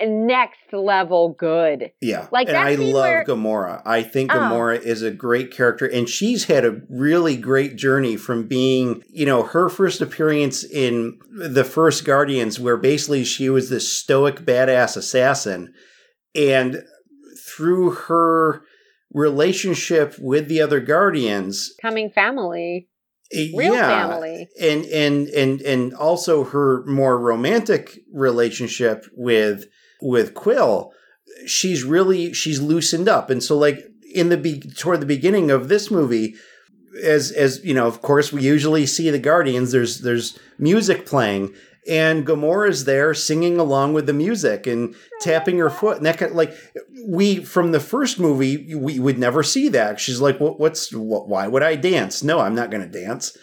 next level good. Yeah, Like and I love where- Gamora. I think Oh. Gamora is a great character, and she's had a really great journey from being, you know, her first appearance in the first Guardians, where basically she was this stoic badass assassin, and through her relationship with the other Guardians, Coming family, eh, real yeah, family. and and and and also her more romantic relationship with with Quill, she's really she's loosened up, and so like in the be- toward the beginning of this movie, as as you know, of course, we usually see the Guardians. There's there's music playing. And Gamora's there singing along with the music and tapping her foot, and that kind of, like we from the first movie we would never see that. She's like, "What? What's? What, why would I dance? No, I'm not going to dance."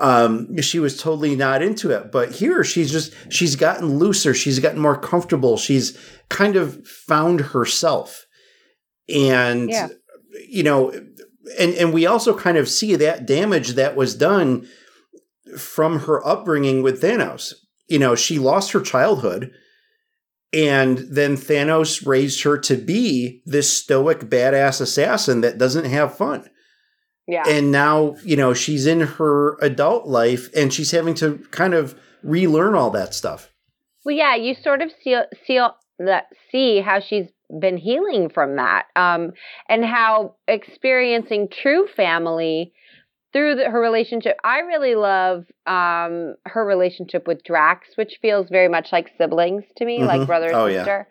um she was totally not into it but here she's just she's gotten looser she's gotten more comfortable she's kind of found herself and Yeah. you know and and we also kind of see that damage that was done from her upbringing with Thanos you know she lost her childhood and then Thanos raised her to be this stoic badass assassin that doesn't have fun Yeah. and now you know she's in her adult life and she's having to kind of relearn all that stuff Well, yeah, you sort of see see that see how she's been healing from that, um, and how experiencing true family through the, her relationship. I really love um, her relationship with Drax, which feels very much like siblings to me, Mhm. like brother and Oh, yeah. sister.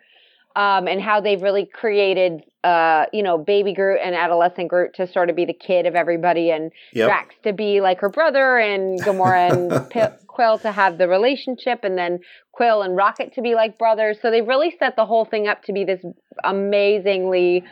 Um, and how they've really created, uh, you know, baby Groot and adolescent Groot to sort of be the kid of everybody, and yep Drax to be like her brother and Gamora and *laughs* P- Quill to have the relationship and then Quill and Rocket to be like brothers. So they've really set the whole thing up to be this amazingly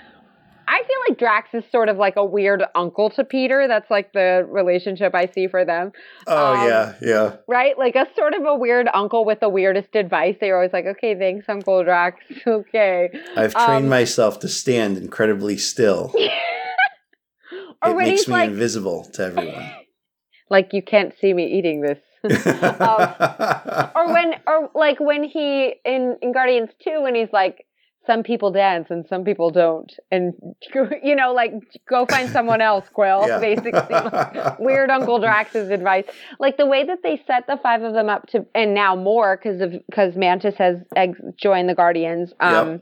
I feel like Drax is sort of like a weird uncle to Peter. That's like the relationship I see for them. oh um, yeah yeah Right? Like a sort of a weird uncle with the weirdest advice. They're always like, okay, thanks, Uncle Drax. *laughs* okay. i've trained um, myself to stand incredibly still *laughs* or it when makes he's me like, invisible to everyone *laughs* like, you can't see me eating this. or when or like when he in in Guardians 2 when he's like some people dance and some people don't. And *laughs* you know like go find someone else Quill Yeah. basically. Like, *laughs* weird uncle Drax's advice. Like the way that they set the five of them up to and now more cuz of cuz Mantis has ex- joined the Guardians um Yep.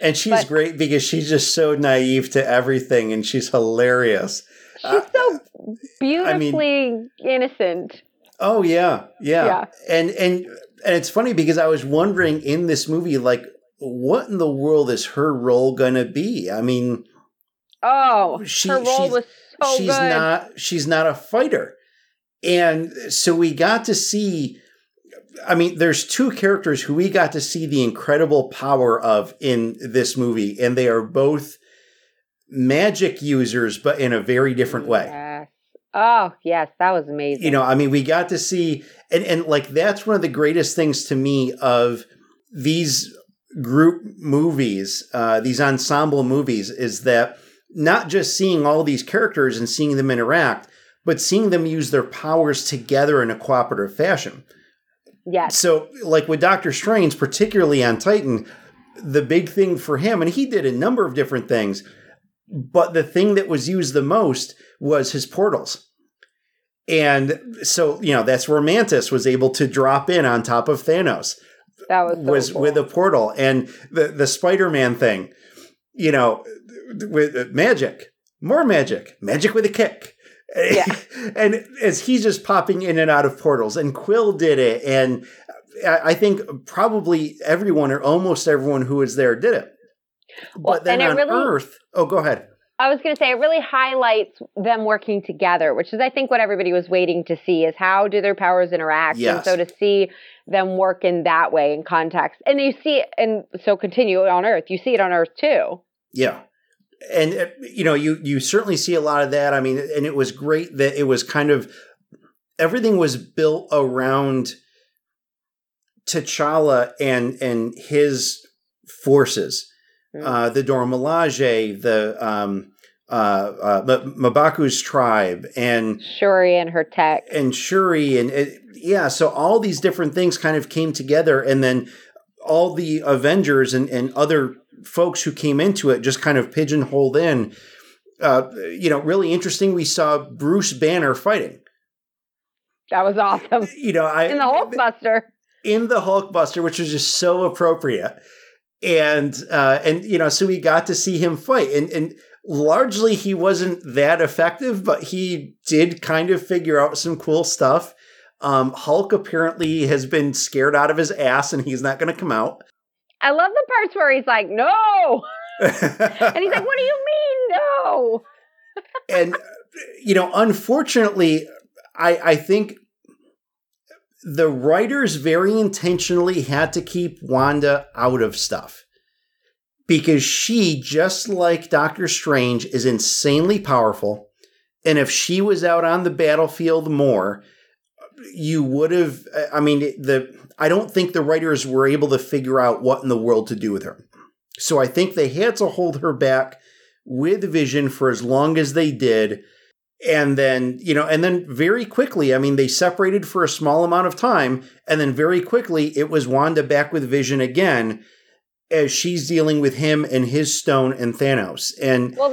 and she's But- great because she's just so naive to everything and she's hilarious. She's so *laughs* beautifully innocent. Oh yeah, yeah, Yeah. And and and it's funny because I was wondering in this movie, like, what in the world is her role gonna be? I mean, oh She- her role she's- was so she's good not she's not a fighter, and so we got to see. I mean, there's two characters who we got to see the incredible power of in this movie, and they are both magic users, but in a very different way. Yes. Oh, yes, that was amazing. you know i mean we got to see and and like that's one of the greatest things to me of these group movies uh these ensemble movies is that not just seeing all these characters and seeing them interact but seeing them use their powers together in a cooperative fashion yes. so like with Doctor Strange, particularly on Titan, the big thing for him, and he did a number of different things, but the thing that was used the most was his portals. And so, you know, that's where Mantis was able to drop in on top of Thanos That was so was cool. with a portal and the the Spider-Man thing, you know, with uh, magic, more magic, magic with a kick. Yeah. *laughs* and as he's just popping in and out of portals, and Quill did it, and I think probably everyone or almost everyone who was there did it. Well, But then on really- Earth, oh, go ahead. I was going to say it really highlights them working together, which is I think what everybody was waiting to see is how do their powers interact, Yes. and so to see them work in that way in context, and you see it, and so continue on Earth. You see it on Earth too. Yeah. And uh, you know, you you certainly see a lot of that. I mean, and it was great that it was kind of everything was built around T'Challa and and his forces. Mm. Uh the Dora Milaje, the um uh, uh M'Baku's tribe and Shuri and her tech. and Shuri and it, yeah, so all these different things kind of came together, and then all the Avengers and, and other folks who came into it just kind of pigeonholed in. Uh, you know, really interesting. We saw Bruce Banner fighting. That was awesome You know, I in the Hulkbuster. in the Hulkbuster, which was just so appropriate. And uh, and you know, so we got to see him fight, and and largely he wasn't that effective, but he did kind of figure out some cool stuff. Um, Hulk apparently has been scared out of his ass, and he's not going to come out. I love the parts where he's like, "No," *laughs* and he's like, "What do you mean, no?" *laughs* and you know, unfortunately, I I think the writers very intentionally had to keep Wanda out of stuff because she, just like Doctor Strange, is insanely powerful. And if she was out on the battlefield more, you would have. I mean, the I don't think the writers were able to figure out what in the world to do with her. So I think they had to hold her back with Vision for as long as they did. And then, you know, and then very quickly, I mean, they separated for a small amount of time. And then very quickly, it was Wanda back with Vision again as she's dealing with him and his stone and Thanos. And Well,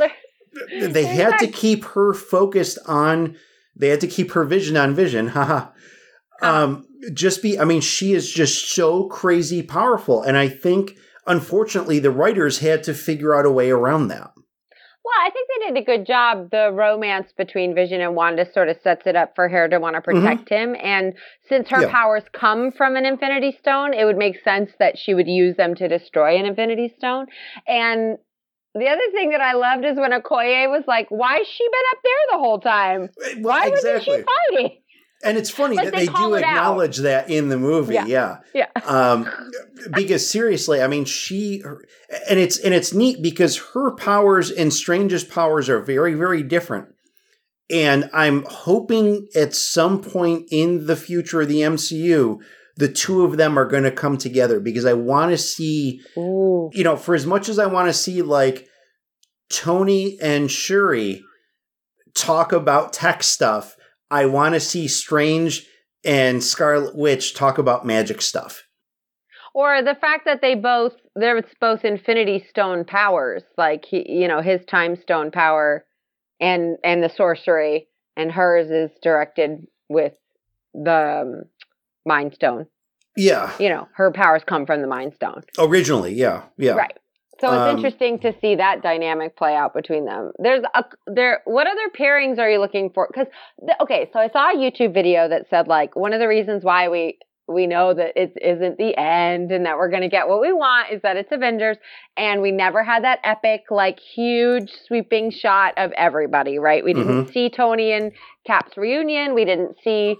they had to keep her focused on, they had to keep her vision on Vision. *laughs* Haha. um, just be, I mean, she is just so crazy powerful. And I think, unfortunately, the writers had to figure out a way around that. Well, I think they did a good job. The romance between Vision and Wanda sort of sets it up for her to want to protect him. And since her Mm-hmm. Yeah. powers come from an Infinity Stone, it would make sense that she would use them to destroy an Infinity Stone. And the other thing that I loved is when Okoye was like, "Why has she been up there the whole time? Why wasn't she fighting?" And it's funny that they they, do it out. acknowledge that in the movie. Yeah. Yeah. Yeah. Um, because seriously, I mean, she her- and it's and it's neat because her powers and Strange's powers are very very different. And I'm hoping at some point in the future of the MCU, the two of them are going to come together because I want to see Ooh. you know, for as much as I want to see like Tony and Shuri talk about tech stuff, I want to see Strange and Scarlet Witch talk about magic stuff. Or the fact that they both there's both Infinity Stone powers, like he, you know, his Time Stone power and and the sorcery, and hers is directed with the um, Mind Stone. Yeah, You know, her powers come from the Mind Stone, originally, yeah, yeah. right? So it's Um, interesting to see that dynamic play out between them. There's a there. What other pairings are you looking for? Because okay, so I saw a YouTube video that said like one of the reasons why we we know that it isn't the end and that we're going to get what we want is that it's Avengers and we never had that epic like huge sweeping shot of everybody, right? We didn't see Tony and Cap's reunion. We didn't see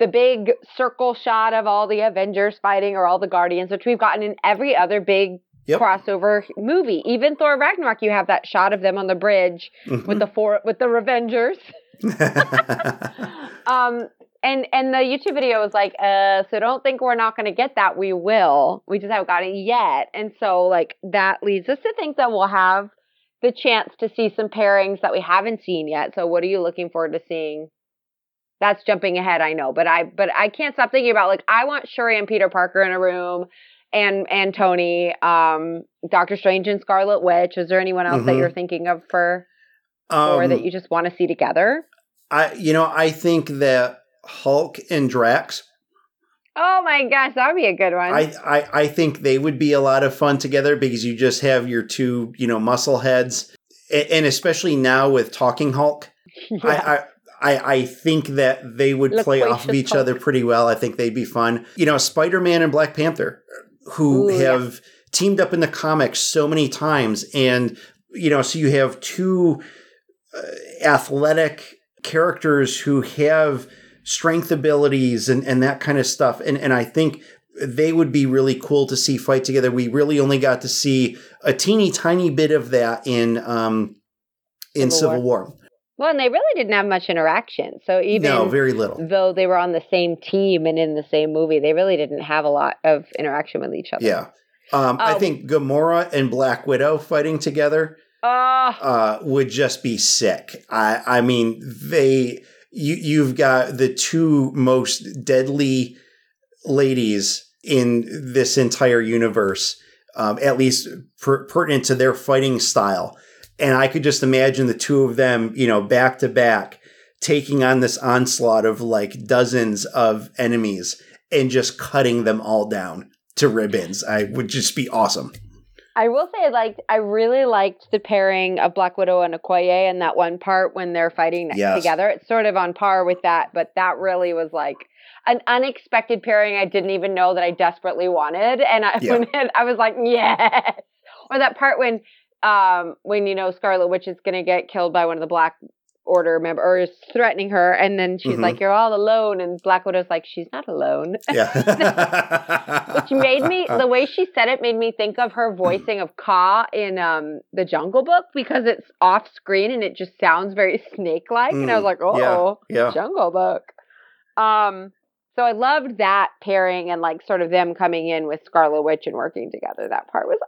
the big circle shot of all the Avengers fighting or all the Guardians, which we've gotten in every other big Yep. crossover movie. Even Thor Ragnarok, you have that shot of them on the bridge Mhm. with the four with the Revengers. *laughs* *laughs* Um, and and the YouTube video was like, uh, so don't think we're not going to get that. We will. We just haven't got it yet. And so like that leads us to think that we'll have the chance to see some pairings that we haven't seen yet. So what are you looking forward to seeing? That's jumping ahead, I know, but I but I can't stop thinking about like I want Shuri and Peter Parker in a room. And and Tony, um, Doctor Strange and Scarlet Witch. Is there anyone else that Mhm. you're thinking of for or um, that you just want to see together? I, you know, I think that Hulk and Drax, Oh my gosh, that would be a good one. I, I, I think they would be a lot of fun together because you just have your two, you know, muscle heads, and especially now with Talking Hulk, *laughs* Yeah. I, I, I, I think that they would play off of each other pretty well. I think they'd be fun. You know, Spider Man and Black Panther, who Ooh, yeah. have teamed up in the comics so many times, and you know, so you have two uh, athletic characters who have strength abilities and, and that kind of stuff. And, and I think they would be really cool to see fight together. We really only got to see a teeny tiny bit of that in um, in Civil, Civil War. Well, and they really didn't have much interaction. So even no, very little. Though they were on the same team and in the same movie, they really didn't have a lot of interaction with each other. Yeah, um, I oh. think Gamora and Black Widow fighting together uh, uh, would just be sick. I, I mean, they you you've got the two most deadly ladies in this entire universe, um, at least per- pertinent to their fighting style, and I could just imagine the two of them, you know, back to back, taking on this onslaught of like dozens of enemies and just cutting them all down to ribbons. I would just be awesome. I will say, like, I really liked the pairing of Black Widow and Okoye in that one part when they're fighting yes. together. It's sort of on par with that, but that really was like an unexpected pairing I didn't even know that I desperately wanted. And I, yeah. *laughs* when it, I was like, yes. Or that part when, um, when you know Scarlet Witch is going to get killed by one of the Black order member or is threatening her and then she's mm-hmm. like you're all alone and black widow's like she's not alone yeah *laughs* which made me the way she said it made me think of her voicing of Kaa in um the jungle book because it's off screen and it just sounds very snake like mm, and i was mm, like oh yeah, yeah. jungle book um so I loved that pairing and like sort of them coming in with Scarlet Witch and working together. That part was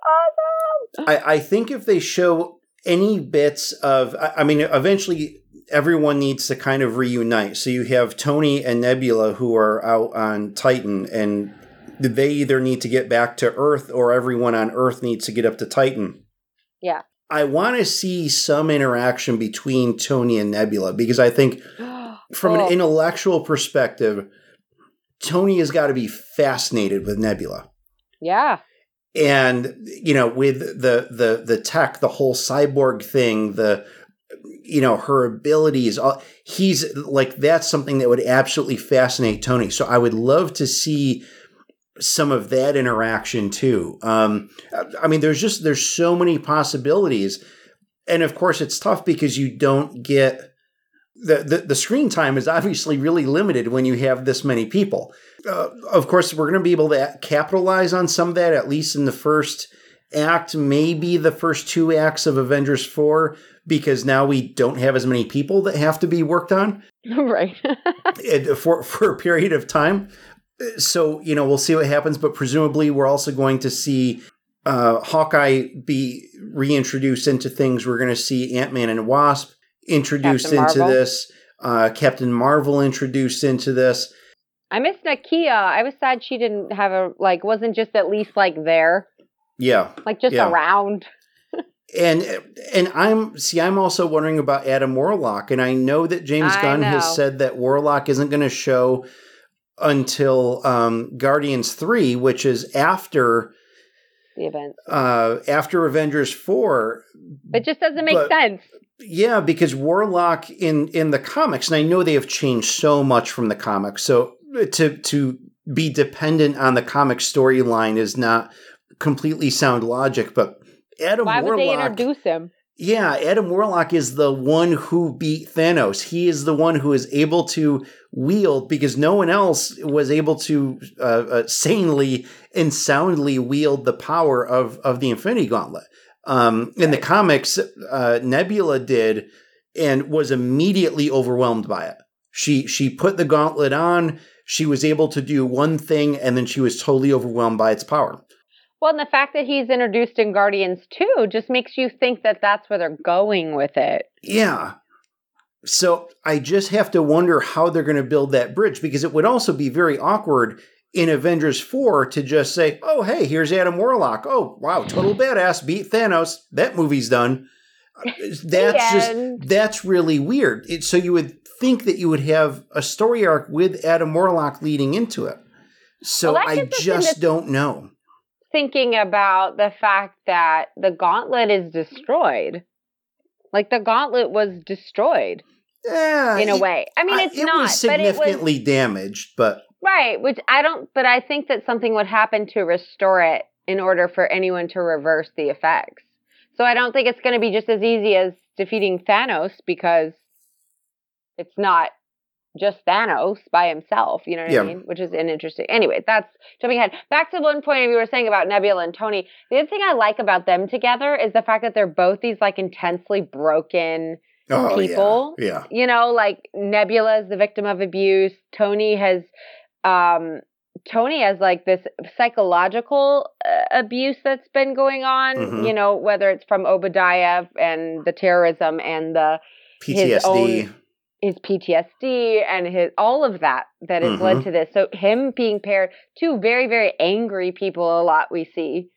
awesome. I, I think if they show any bits of, I mean, eventually everyone needs to kind of reunite. So you have Tony and Nebula who are out on Titan, and they either need to get back to Earth or everyone on Earth needs to get up to Titan. Yeah. I want to see some interaction between Tony and Nebula because I think, *gasps* from oh. an intellectual perspective, Tony has got to be fascinated with Nebula. Yeah. And you know, with the the the tech, the whole cyborg thing, the you know her abilities uh, he's like that's something that would absolutely fascinate tony so i would love to see some of that interaction too um, i mean there's just there's so many possibilities and of course it's tough because you don't get the, the, the screen time is obviously really limited when you have this many people uh, of course we're going to be able to capitalize on some of that at least in the first act maybe the first two acts of avengers 4 because now we don't have as many people that have to be worked on. *laughs* Right. *laughs* for, for a period of time. So, you know, we'll see what happens, but presumably we're also going to see uh, Hawkeye be reintroduced into things. We're going to see Ant Man and Wasp introduced into this, uh, Captain Marvel introduced into this. I miss Nakia. I was sad she didn't have a, like, wasn't just at least like there. Yeah. Like just yeah. around and and I'm see I'm also wondering about Adam Warlock and I know that James I Gunn know. has said that Warlock isn't going to show until um, Guardians 3 which is after the event. Uh, after Avengers 4. It just doesn't make but, sense. Yeah, because Warlock in in the comics and I know they have changed so much from the comics. So to to be dependent on the comic storyline is not completely sound logic, but Adam Why Warlock, would they introduce him? Yeah, Adam Warlock is the one who beat Thanos. He is the one who is able to wield because no one else was able to uh, uh, sanely and soundly wield the power of of the Infinity Gauntlet. Um, in the comics, uh, Nebula did and was immediately overwhelmed by it. She she put the gauntlet on. She was able to do one thing, and then she was totally overwhelmed by its power. Well, and the fact that he's introduced in Guardians 2 just makes you think that that's where they're going with it. Yeah. So I just have to wonder how they're going to build that bridge because it would also be very awkward in Avengers 4 to just say, oh, hey, here's Adam Warlock. Oh, wow, total badass, beat Thanos. That movie's done. That's just, that's really weird. It, so you would think that you would have a story arc with Adam Warlock leading into it. So well, I just don't know thinking about the fact that the gauntlet is destroyed. Like the gauntlet was destroyed. Yeah, in a it, way. I mean, it's it not was significantly it was, damaged, but right. Which I don't. But I think that something would happen to restore it in order for anyone to reverse the effects. So I don't think it's going to be just as easy as defeating Thanos because it's not just Thanos by himself. You know what Yeah. I mean? Which is an interesting. Anyway, that's jumping ahead. Back to one point you were saying about Nebula and Tony. The other thing I like about them together is the fact that they're both these like intensely broken Oh, yeah. people. Yeah. you know, like Nebula is the victim of abuse. Tony has, um, Tony has like this psychological uh, abuse that's been going on. Mhm. You know, whether it's from Obadiah and the terrorism and the His PTSD. own- his PTSD and his all of that that has led Mhm. to this. So him being paired two very very angry people a lot we see.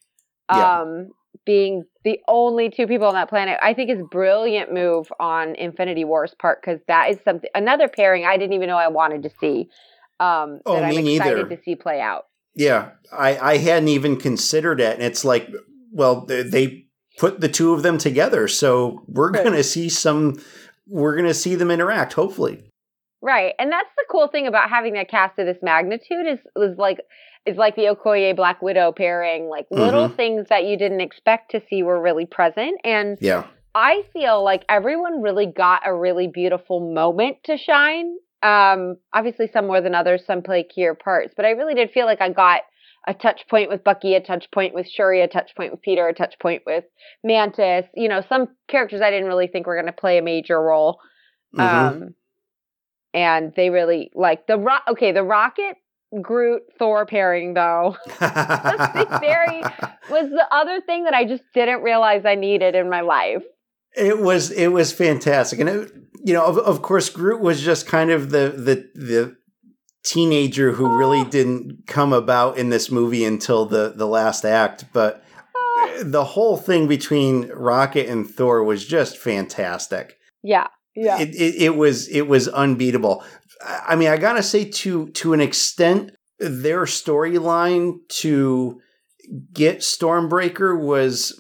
Yeah. Um being the only two people on that planet, I think is brilliant move on Infinity War's part because that is something another pairing I didn't even know I wanted to see. Um, Oh, that I'm me excited neither. to see play out. Yeah, I, I hadn't even considered it. And it's like, well, they, they put the two of them together. So we're Right. going to see some, we're going to see them interact, hopefully. Right, and that's the cool thing about having a cast of this magnitude is is like is like the Okoye Black Widow pairing. Like little Mhm. things that you didn't expect to see were really present, and Yeah. I feel like everyone really got a really beautiful moment to shine. Um, obviously, some more than others, some play key parts, but I really did feel like I got a touch point with Bucky, a touch point with Shuri, a touch point with Peter, a touch point with Mantis. You know, some characters I didn't really think were going to play a major role. Mhm. Um, and they really like the rock. Okay, the Rocket Groot Thor pairing though *laughs* *laughs* very was the other thing that I just didn't realize I needed in my life. It was it was fantastic, and it, you know, of, of course, Groot was just kind of the the the teenager who really *laughs* didn't come about in this movie until the the last act. But *laughs* the whole thing between Rocket and Thor was just fantastic. Yeah, yeah. It, it it was it was unbeatable. I I mean, I gotta say, to to an extent, their storyline to get Stormbreaker was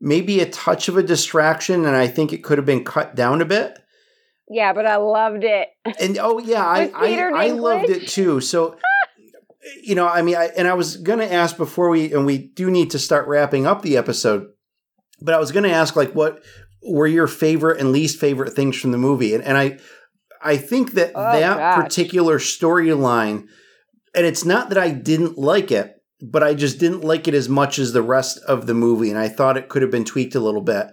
maybe a touch of a distraction, and I think it could have been cut down a bit. Yeah, but I loved it. And oh yeah, *laughs* I I, I loved it too. So you know, I mean, I, and I was gonna ask before we and we do need to start wrapping up the episode, but I was gonna ask like what were your favorite and least favorite things from the movie, and and I I think that Oh, that gosh. particular storyline, and it's not that I didn't like it. But I just didn't like it as much as the rest of the movie, and I thought it could have been tweaked a little bit.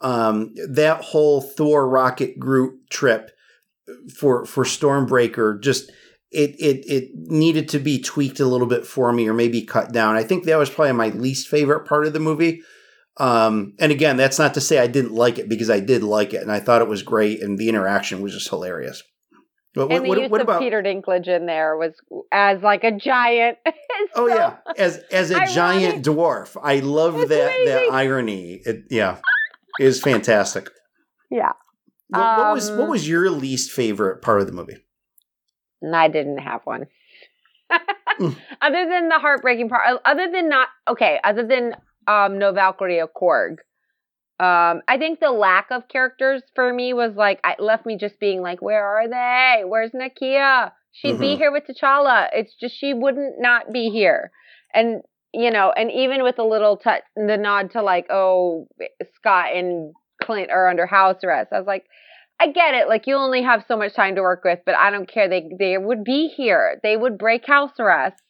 Um, that whole Thor Rocket Groot trip for for Stormbreaker just it it it needed to be tweaked a little bit for me or maybe cut down. I think that was probably my least favorite part of the movie. Um, and again, that's not to say I didn't like it because I did like it and I thought it was great and the interaction was just hilarious. But and the use of Peter Dinklage in there was as like a giant. *laughs* Oh so- yeah, as as a ironic. giant dwarf, I love It's that that irony. It, yeah, is fantastic. Yeah. What, what was Um, what was your least favorite part of the movie? I didn't have one. Mm. *laughs* other than the heartbreaking part, other than not okay, other than um no Valkyrie or Korg. Um, I think the lack of characters for me was like it left me just being like, where are they? Where's Nakia? She'd be Mhm. here with T'Challa. It's just she wouldn't not be here. And you know, and even with a little touch, the nod to like, oh, Scott and Clint are under house arrest. I was like, I get it. Like you only have so much time to work with, but I don't care. They they would be here. They would break house arrest,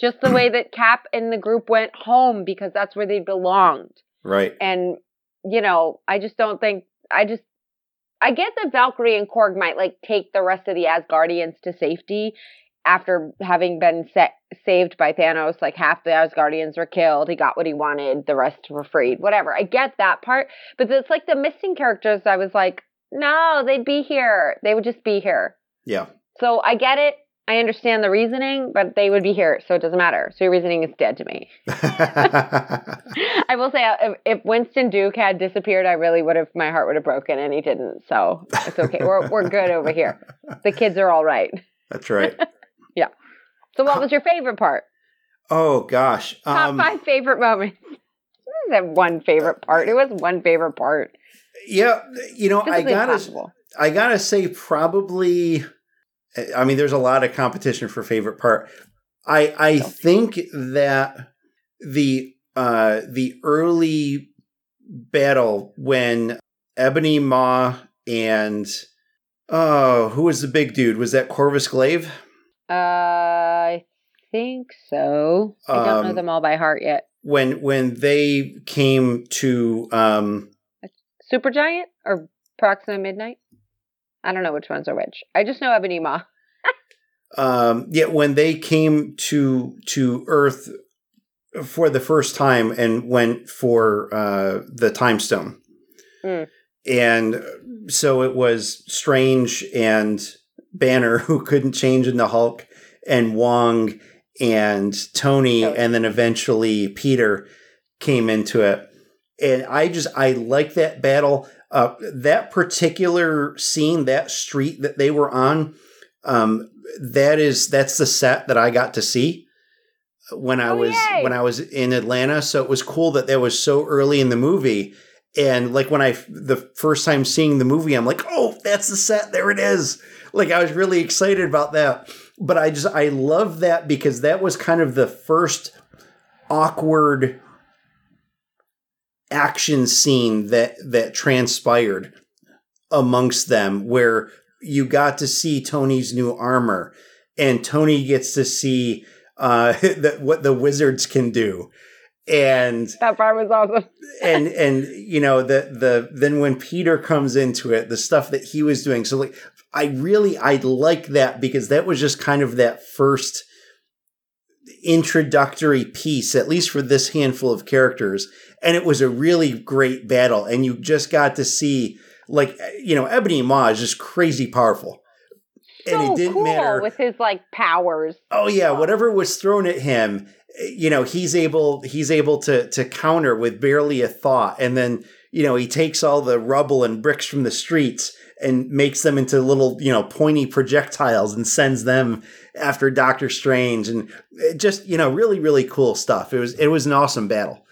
just the way that Cap and the group went home because that's where they belonged. Right. And you know, I just don't think. I just I get that Valkyrie and Korg might like take the rest of the Asgardians to safety after having been set, saved by Thanos. Like half the Asgardians were killed. He got what he wanted. The rest were freed. Whatever. I get that part, but it's like the missing characters. I was like, no, they'd be here. They would just be here. Yeah. So I get it. I understand the reasoning, but they would be here, so it doesn't matter. So your reasoning is dead to me. *laughs* *laughs* I will say, uh, if, Winston Duke had disappeared, I really would have. My heart would have broken, and he didn't. So it's okay. we're we're good over here. The kids are all right. That's right. *laughs* Yeah. So, what was your favorite part? Oh gosh. Top Um, five favorite moments. Isn't one favorite part. It was one favorite part. yeah, you know, I gotta impossible. I gotta say probably I mean there's a lot of competition for favorite part. I I think that the uh the early battle when Ebony Maw and oh, who was the big dude? Was that Corvus Glaive? Uh, I think so. I don't know Um, them all by heart yet. When when they came to um Supergiant or Proxima Midnight? I don't know which ones are which. I just know Ebony Maw. *laughs* um yeah when they came to to Earth for the first time and went for uh the time stone. Mm. And so it was Strange and Banner *laughs* who couldn't change into Hulk and Wong and Tony Tony. and then eventually Peter came into it. And I just I like that battle. Uh, that particular scene, that street that they were on, um, that is that's the set that I got to see when I Oh, was yay. when I was in Atlanta. So it was cool that that was so early in the movie. And like when I the first time seeing the movie, I'm like, oh, that's the set. There it is. Like I was really excited about that. But I just I love that because that was kind of the first awkward action scene that that transpired amongst them where you got to see Tony's new armor and Tony gets to see uh *laughs* that what the wizards can do and That part was awesome. *laughs* and and you know the the then when Peter comes into it the stuff that he was doing so like I really I like that because that was just kind of that first introductory piece at least for this handful of characters and it was a really great battle and you just got to see like you know Ebony Maw is just crazy powerful and it didn't cool matter with his like powers. Oh yeah, whatever was thrown at him, you know, he's able he's able to to counter with barely a thought, and then you know he takes all the rubble and bricks from the streets and makes them into little you know pointy projectiles and sends them after Doctor Strange, and just you know really really cool stuff. It was it was an awesome battle.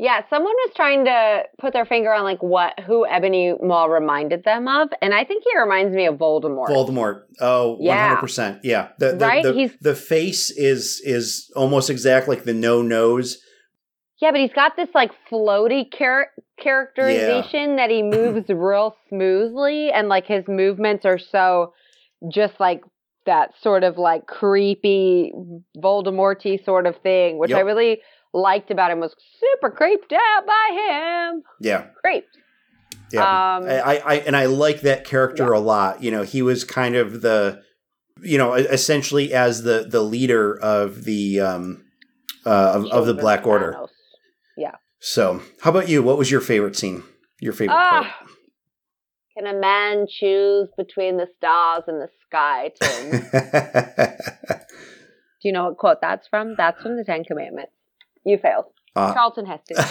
Yeah, someone was trying to put their finger on like what who Ebony Maw reminded them of, and I think he reminds me of Voldemort. Voldemort. Oh, one Yeah. hundred percent. Yeah. The, the, Right? The, He's- the face is is almost exact like the no nose. yeah, but he's got this like floaty char- characterization that he *clears throat* moves real smoothly, and like his movements are so just like that sort of like creepy Voldemorty sort of thing, which I really liked about him was super creeped out by him. Yeah. Creeped. Yeah. Um, I, I, and I like that character a lot. You know, he was kind of the, you know, essentially as the the leader of the um uh, of, of the Black Order. Thanos. So, how about you? What was your favorite scene? Your favorite part? Ah, can a man choose between the stars and the sky? *laughs* Do you know what quote that's from? That's from the Ten Commandments. You failed. Ah. Charlton Heston. *laughs*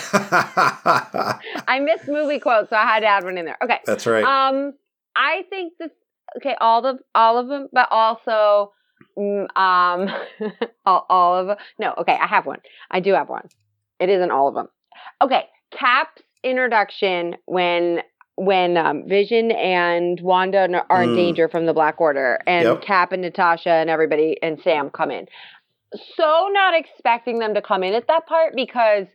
I missed movie quotes, so I had to add one in there. Okay. That's right. Um, I think this. Okay, all the all of them, but also, mm, um, *laughs* all, all of them. No, okay, I have one. I do have one. It isn't all of them. Okay, Cap's introduction when when um, Vision and Wanda are in Mm. danger from the Black Order, and Yep. Cap and Natasha and everybody and Sam come in. So not expecting them to come in at that part because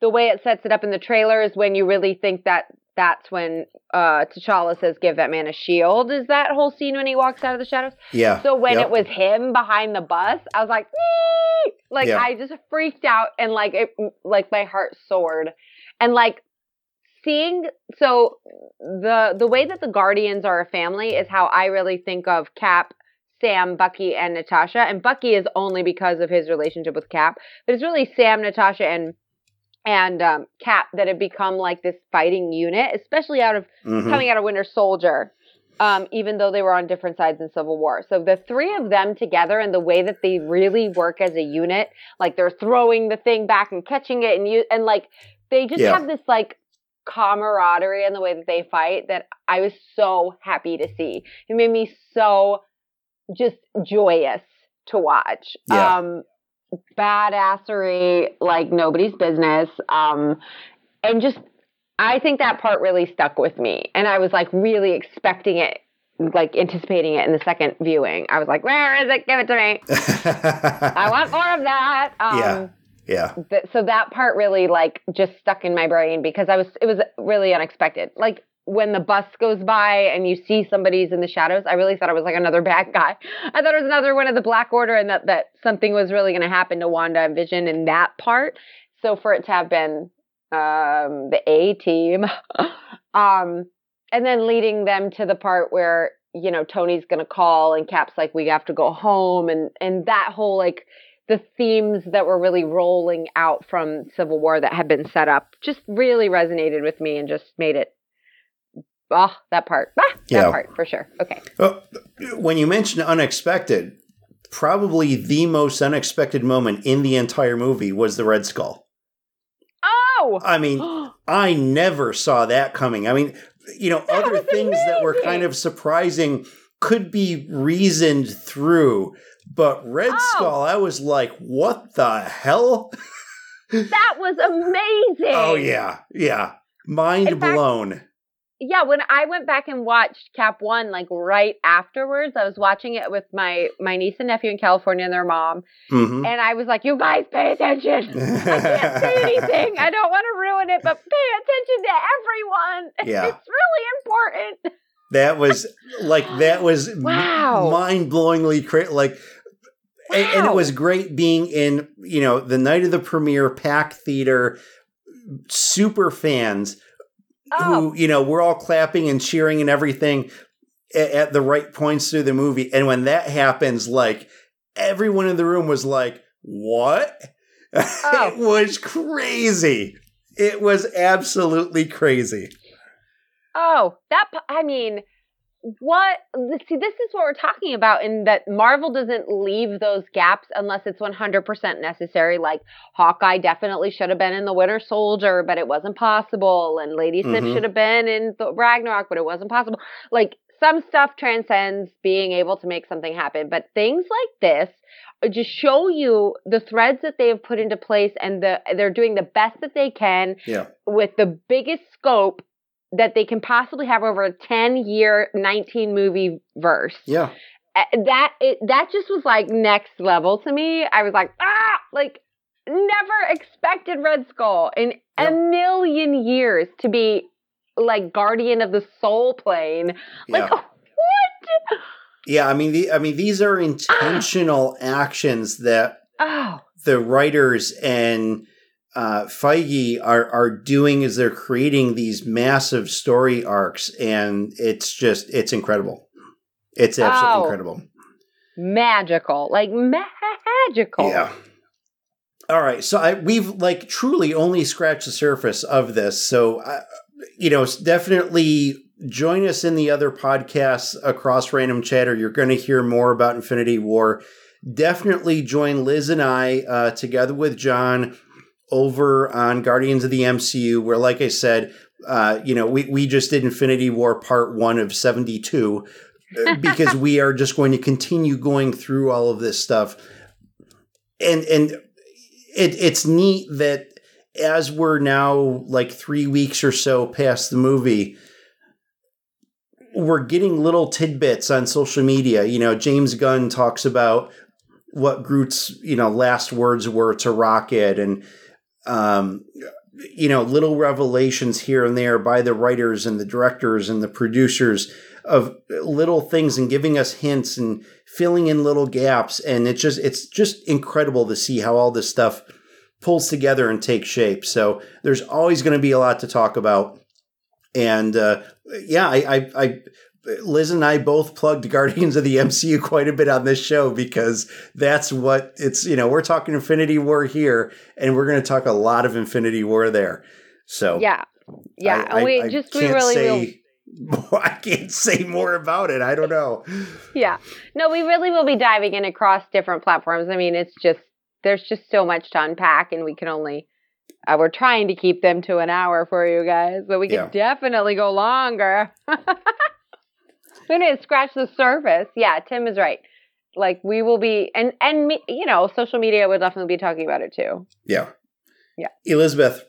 the way it sets it up in the trailer is when you really think that that's when uh, T'Challa says, "Give that man a shield." Is that whole scene when he walks out of the shadows? yeah. So when Yep. it was him behind the bus, I was like, like Yeah. I just freaked out and like it, like my heart soared, and like seeing so the the way that the Guardians are a family is how I really think of Cap. Sam, Bucky, and Natasha. And Bucky is only because of his relationship with Cap, but it's really Sam, Natasha, and and um, Cap that have become like this fighting unit, especially out of Mhm. coming out of Winter Soldier, um, even though they were on different sides in Civil War. So the three of them together and the way that they really work as a unit, like they're throwing the thing back and catching it, and you and like they just Yeah. have this like camaraderie in the way that they fight that I was so happy to see. It made me so just joyous to watch. Yeah. Um, badassery like nobody's business. Um, and just I think that part really stuck with me. And I was like really expecting it, like anticipating it in the second viewing. I was like, where is it? Give it to me. *laughs* I want more of that. Um, Yeah. Yeah. Th- so that part really like just stuck in my brain because I was it was really unexpected. Like when the bus goes by and you see somebody's in the shadows, I really thought it was like another bad guy. I thought it was another one of the Black Order and that that something was really going to happen to Wanda and Vision in that part. So for it to have been um the A team *laughs* um and then leading them to the part where you know Tony's going to call and Cap's like we have to go home and and that whole like the themes that were really rolling out from Civil War that had been set up just really resonated with me and just made it oh that part ah, that Yeah. part for sure okay Well, when you mentioned unexpected, probably the most unexpected moment in the entire movie was the Red Skull. oh I mean, *gasps* I never saw that coming. I mean, you know, That other things that were kind of surprising could be reasoned through, but Red Oh. Skull, I was like, what the hell? that was *laughs* amazing Oh, yeah, yeah. Mind fact- blown. Yeah when i went back and watched cap one like right afterwards i was watching it with my my niece and nephew in california and their mom hmm and i was like you guys pay attention *laughs* i can't say anything i don't want to ruin it but pay attention to everyone *laughs* Yeah. it's really important That was like that was Wow. mind blowingly crazy. Like, and, and it was great being in you know the night of the premiere, packed theater, super fans oh who you know we're all clapping and cheering and everything at, at the right points through the movie. And when that happens, like everyone in the room was like, "What?" *laughs* Oh. it was crazy. It was absolutely crazy. Oh, that I mean, what? See, this is what we're talking about in that Marvel doesn't leave those gaps unless it's 100% necessary. Like Hawkeye definitely should have been in the Winter Soldier, but it wasn't possible, and Lady Sif Mhm. should have been in the Ragnarok, but it wasn't possible. Like some stuff transcends being able to make something happen, but things like this just show you the threads that they have put into place, and the they're doing the best that they can Yeah. with the biggest scope that they can possibly have over a 10 year 19 movie verse. Yeah. That it, that just was like next level to me. I was like ah! Like never expected red skull in a million years to be like guardian of the soul plane. Like Yeah. *laughs* what? Yeah, I mean, the, I mean, these are intentional actions that oh. the writers and uh, Feige are are doing is they're creating these massive story arcs, and it's just it's incredible. It's absolutely Oh. incredible. magical like magical Yeah. All right, so I, we've like truly only scratched the surface of this. So, uh, you know, definitely join us in the other podcasts across Random Chatter. You're going to hear more about Infinity War. Definitely join Liz and I uh, together with John over on Guardians of the MCU, where, like I said, uh, you know, we, we just did Infinity War Part One of 72 uh, *laughs* because we are just going to continue going through all of this stuff. And, and, it, it's neat that as we're now like three weeks or so past the movie, we're getting little tidbits on social media. You know, James Gunn talks about what Groot's you know last words were to Rocket, and um, you know little revelations here and there by the writers and the directors and the producers of little things and giving us hints and filling in little gaps. And it's just it's just incredible to see how all this stuff pulls together and takes shape. So there's always going to be a lot to talk about. And uh, yeah I, I i liz and i both plugged *laughs* guardians of the mcu quite a bit on this show because that's what it's you know we're talking infinity war here and we're going to talk a lot of infinity war there so yeah yeah I, I- we just we can't really will *laughs* say, I can't say more about it. I don't know. Yeah. No, we really will be diving in across different platforms. I mean, it's just there's just so much to unpack, and we can only uh, we're trying to keep them to an hour for you guys, but we can definitely go longer. *laughs* we to scratch the surface. Yeah, Tim is right. Like we will be, and and me, you know, social media will definitely be talking about it too. Yeah. Yeah. Elizabeth.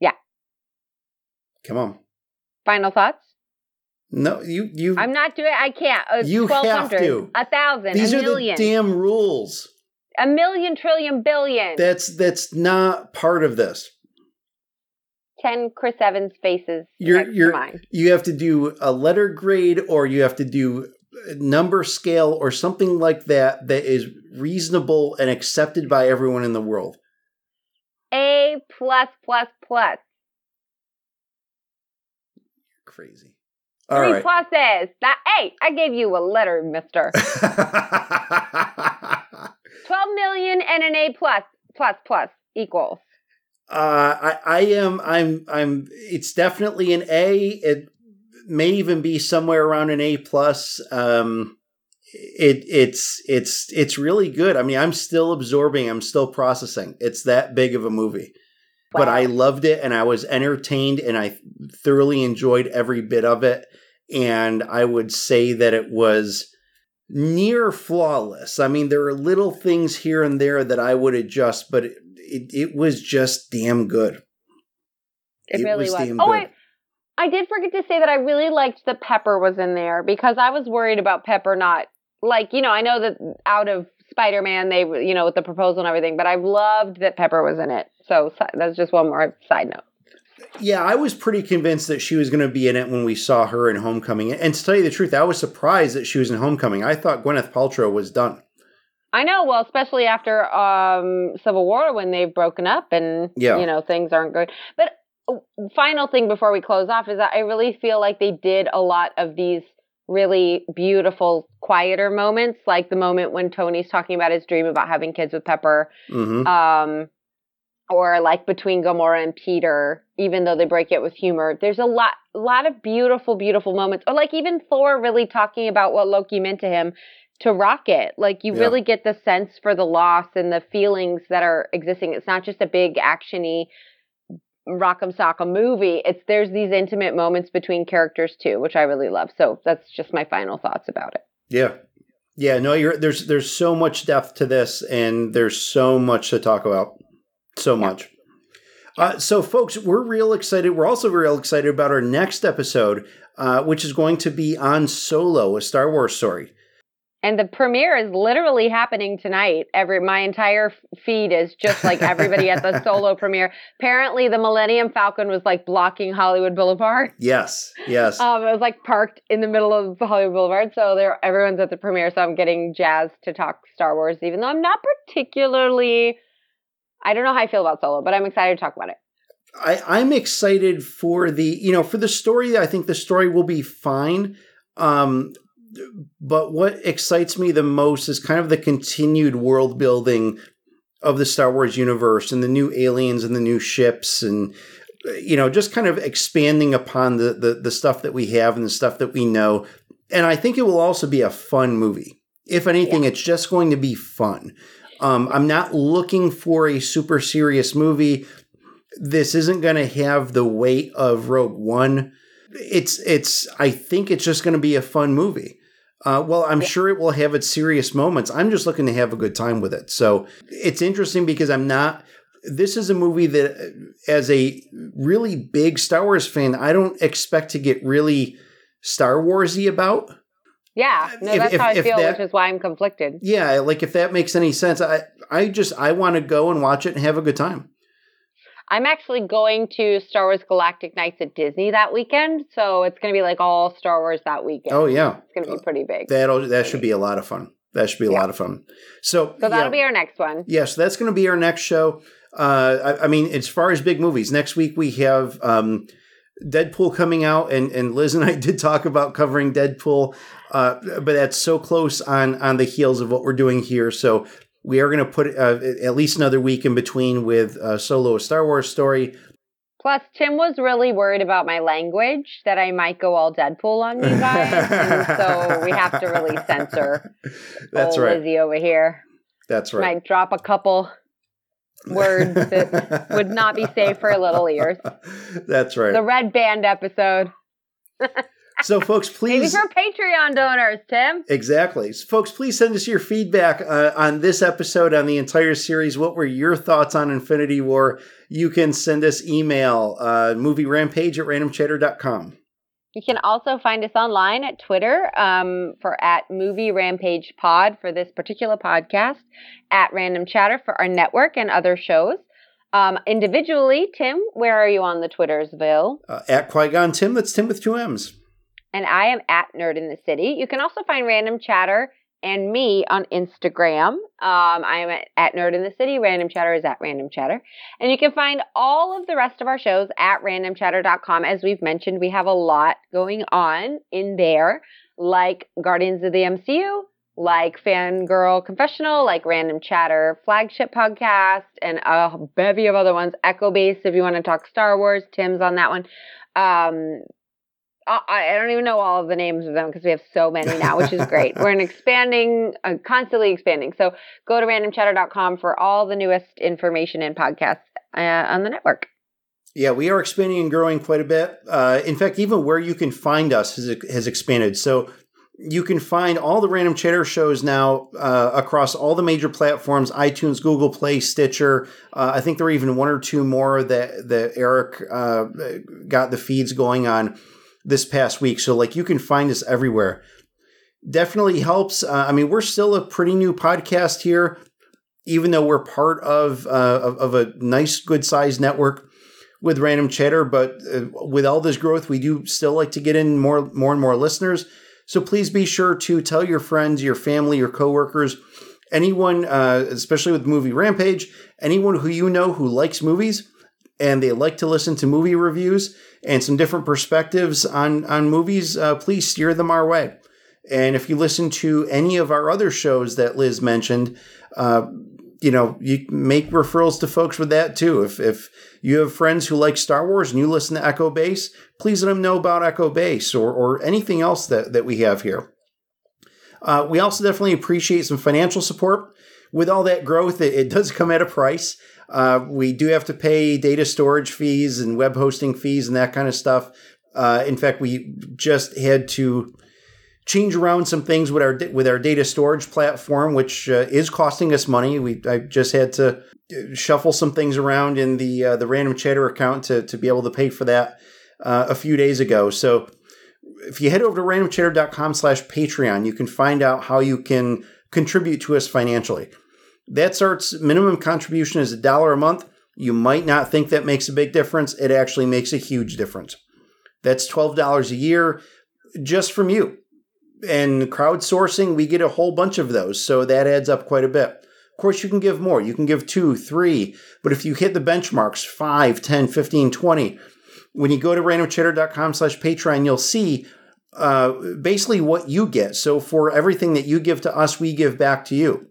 Yeah. Come on. Final thoughts? No, you you I'm not doing. I can't. Uh, You have to. A thousand. these a are million. the damn rules. A million trillion billion. That's that's not part of this. Ten Chris Evans faces You're you're mine. you have to do a letter grade or you have to do number scale or something like that that is reasonable and accepted by everyone in the world. A plus plus plus. Crazy. All Three right. pluses. That hey, I gave you a letter, Mister. *laughs* Twelve million and an A plus plus plus equals. Uh, I, I am. I'm. I'm. It's definitely an A. It may even be somewhere around an A plus. Um, it. It's. It's. It's really good. I mean, I'm still absorbing. I'm still processing. It's that big of a movie, but I loved it and I was entertained and I thoroughly enjoyed every bit of it. And I would say that it was near flawless. I mean, there are little things here and there that I would adjust, but it, it, was just damn good. It, It really was was. Oh, good. I, I did forget to say that I really liked that Pepper was in there because I was worried about Pepper not like you know I know that out of Spider Man they you know with the proposal and everything, but I loved that Pepper was in it. So that's just one more side note. Yeah, I was pretty convinced that she was going to be in it when we saw her in Homecoming. And to tell you the truth, I was surprised that she was in Homecoming. I thought Gwyneth Paltrow was done. I know, well, especially after um, Civil War when they've broken up and Yeah. you know things aren't good. But uh, final thing before we close off is that I really feel like they did a lot of these really beautiful, quieter moments, like the moment when Tony's talking about his dream about having kids with Pepper, hmm um, or like between Gamora and Peter, even though they break it with humor. There's a lot, lot of beautiful, beautiful moments, or like even Thor really talking about what Loki meant to him to Rocket. Like you Yeah. really get the sense for the loss and the feelings that are existing. It's not just a big actiony rock'em sock'em movie. It's there's these intimate moments between characters too, which I really love. So that's just my final thoughts about it. Yeah. Yeah, no, you're there's there's so much depth to this and there's so much to talk about. So much. Uh, so folks, we're real excited. We're also real excited about our next episode, uh, which is going to be on Solo, a Star Wars story. And the premiere is literally happening tonight. Every my entire feed is just like everybody at the *laughs* solo premiere. Apparently, the Millennium Falcon was like blocking Hollywood Boulevard. Yes, yes. *laughs* Um, it was like parked in the middle of Hollywood Boulevard, so there everyone's at the premiere. So I'm getting jazzed to talk Star Wars, even though I'm not particularly. I don't know how I feel about Solo, but I'm excited to talk about it. I, I'm excited for the you know for the story. I think the story will be fine. Um, but what excites me the most is kind of the continued world building of the Star Wars universe and the new aliens and the new ships and you know just kind of expanding upon the the, the stuff that we have and the stuff that we know. And I think it will also be a fun movie. If anything, it's just going to be fun. Um, I'm not looking for a super serious movie this isn't going to have the weight of Rogue One. It's it's. I think it's just going to be a fun movie. Uh, well, I'm sure it will have its serious moments. I'm just looking to have a good time with it. So it's interesting because I'm not. This is a movie that, uh, as a really big Star Wars fan, I don't expect to get really Star Warsy about. Yeah, no, If- that's if- how I feel, that- which is why I'm conflicted. Yeah, like if that makes any sense, I I just I want to go and watch it and have a good time. I'm actually going to Star Wars Galactic Nights at Disney that weekend, so it's going to be like all Star Wars that weekend. Oh yeah, It's going to be pretty big. That'll that should be a lot of fun. That should be a Yeah. lot of fun. So, so that'll yeah, be our next one. yeah, so that's going to be our next show. Uh, I, I mean, as far as big movies, next week we have um, Deadpool coming out, and and Liz and I *laughs* did talk about covering Deadpool, uh, but that's so close on on the heels of what we're doing here. So we are going to put uh, at least another week in between with uh, Solo: A Star Wars Story. Plus, Tim was really worried about my language that I might go all Deadpool on you guys, and *laughs* so we have to really censor *laughs* That's right. Lizzie over here. That's right. Might drop a couple *laughs* words that would not be safe for little ears. That's right. The Red Band episode. So, folks, *laughs* please. Maybe for Patreon donors, Tim. Exactly. So, folks, please send us your feedback uh, on this episode, on the entire series. What were your thoughts on Infinity War? You can send us email, uh, movie rampage at randomchatter.com. You can also find us online at Twitter um, for at Movie Rampage Pod for this particular podcast, at Random Chatter for our network and other shows. Um, individually, Tim, where are you on the Twitters, Bill? Uh, at Qui Gon Tim, that's Tim with two M's. And I am at Nerd in the City. You can also find Random Chatter and me on Instagram. Um, I am at, at, Nerd in the City. Random Chatter is at Random Chatter. And you can find all of the rest of our shows at randomchatter.com. As we've mentioned, we have a lot going on in there, like Guardians of the MCU, like Fangirl Confessional, like Random Chatter Flagship Podcast, and a bevy of other ones. Echo Base, if you want to talk Star Wars, Tim's on that one. Um, I don't even know all of the names of them because we have so many now, which is great. *laughs* We're an expanding, uh, constantly expanding. So go to randomchatter.com for all the newest information and podcasts uh, on the network. Yeah, we are expanding and growing quite a bit. Uh, in fact, even where you can find us has, has expanded. So you can find all the Random Chatter shows now uh, across all the major platforms iTunes, Google Play, Stitcher. Uh, I think there are even one or two more that, that Eric uh, got the feeds going on this past week. So, like, you can find us everywhere. Definitely helps. Uh, I mean, we're still a pretty new podcast here, even though we're part of, uh, of, of, a nice, good sized network with Random Chatter. But uh, with all this growth, we do still like to get in more, more and more listeners. So please be sure to tell your friends, your family, your coworkers, anyone, uh, especially with Movie Rampage, anyone who you know who likes movies and they like to listen to movie reviews and some different perspectives on on movies, uh, please steer them our way. And if you listen to any of our other shows that Liz mentioned, uh, you know, you make referrals to folks with that too. If if you have friends who like Star Wars and you listen to Echo Base, please let them know about Echo Base or or anything else that that we have here. Uh, we also definitely appreciate some financial support. With all that growth, it, it does come at a price. Uh, we do have to pay data storage fees and web hosting fees and that kind of stuff. Uh, in fact, we just had to change around some things with our with our data storage platform, which uh, is costing us money. We I just had to uh, shuffle some things around in the uh, the random chatter account to to be able to pay for that uh, a few days ago. So if you head over to randomchatter.com slash patreon you can find out how you can contribute to us financially that starts minimum contribution is a dollar a month. You might not think that makes a big difference. It actually makes a huge difference. That's $12 a year just from you. And crowdsourcing, we get a whole bunch of those. So that adds up quite a bit. Of course, you can give more. You can give two, three. But if you hit the benchmarks, 5, 10, 15, 20, when you go to randomchatter.com slash Patreon, you'll see uh, basically what you get. So for everything that you give to us, we give back to you.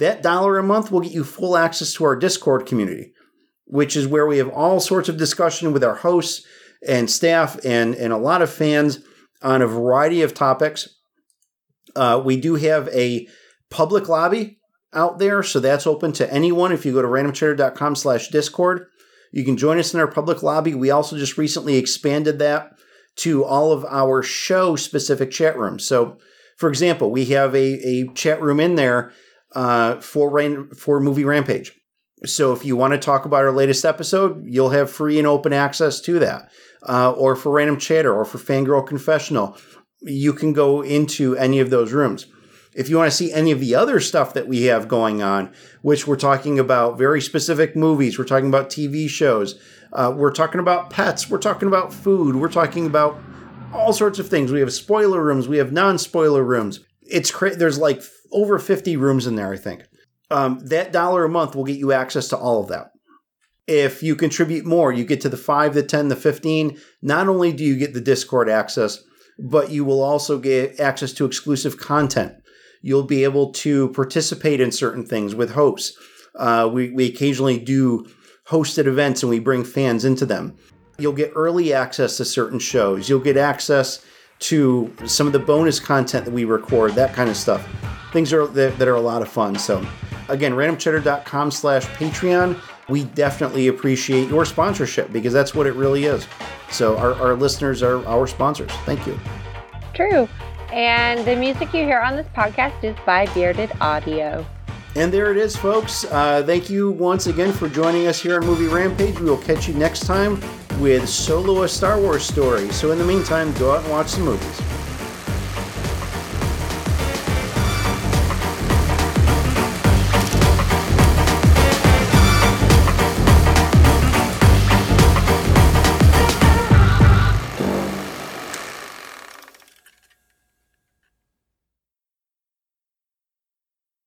That dollar a month will get you full access to our Discord community, which is where we have all sorts of discussion with our hosts and staff and, and a lot of fans on a variety of topics. Uh, we do have a public lobby out there, so that's open to anyone. If you go to randomchatter.com slash discord, you can join us in our public lobby. We also just recently expanded that to all of our show specific chat rooms. So, for example, we have a, a chat room in there uh, for rain for movie Rampage. So if you want to talk about our latest episode, you'll have free and open access to that. Uh, or for Random Chatter or for Fangirl Confessional, you can go into any of those rooms. If you want to see any of the other stuff that we have going on, which we're talking about very specific movies, we're talking about TV shows, uh, we're talking about pets, we're talking about food, we're talking about all sorts of things. We have spoiler rooms, we have non spoiler rooms. It's cra- there's like over 50 rooms in there, I think. Um, that dollar a month will get you access to all of that. If you contribute more, you get to the 5, the 10, the 15. Not only do you get the Discord access, but you will also get access to exclusive content. You'll be able to participate in certain things with hosts. Uh, we, we occasionally do hosted events and we bring fans into them. You'll get early access to certain shows. You'll get access to some of the bonus content that we record, that kind of stuff things are that, that are a lot of fun. So again, randomchatter.com slash Patreon. We definitely appreciate your sponsorship because that's what it really is. So our, our listeners are our sponsors. Thank you. True. And the music you hear on this podcast is by Bearded Audio. And there it is, folks. Uh, thank you once again for joining us here on Movie Rampage. We will catch you next time with Solo a Star Wars Story. So in the meantime, go out and watch the movies.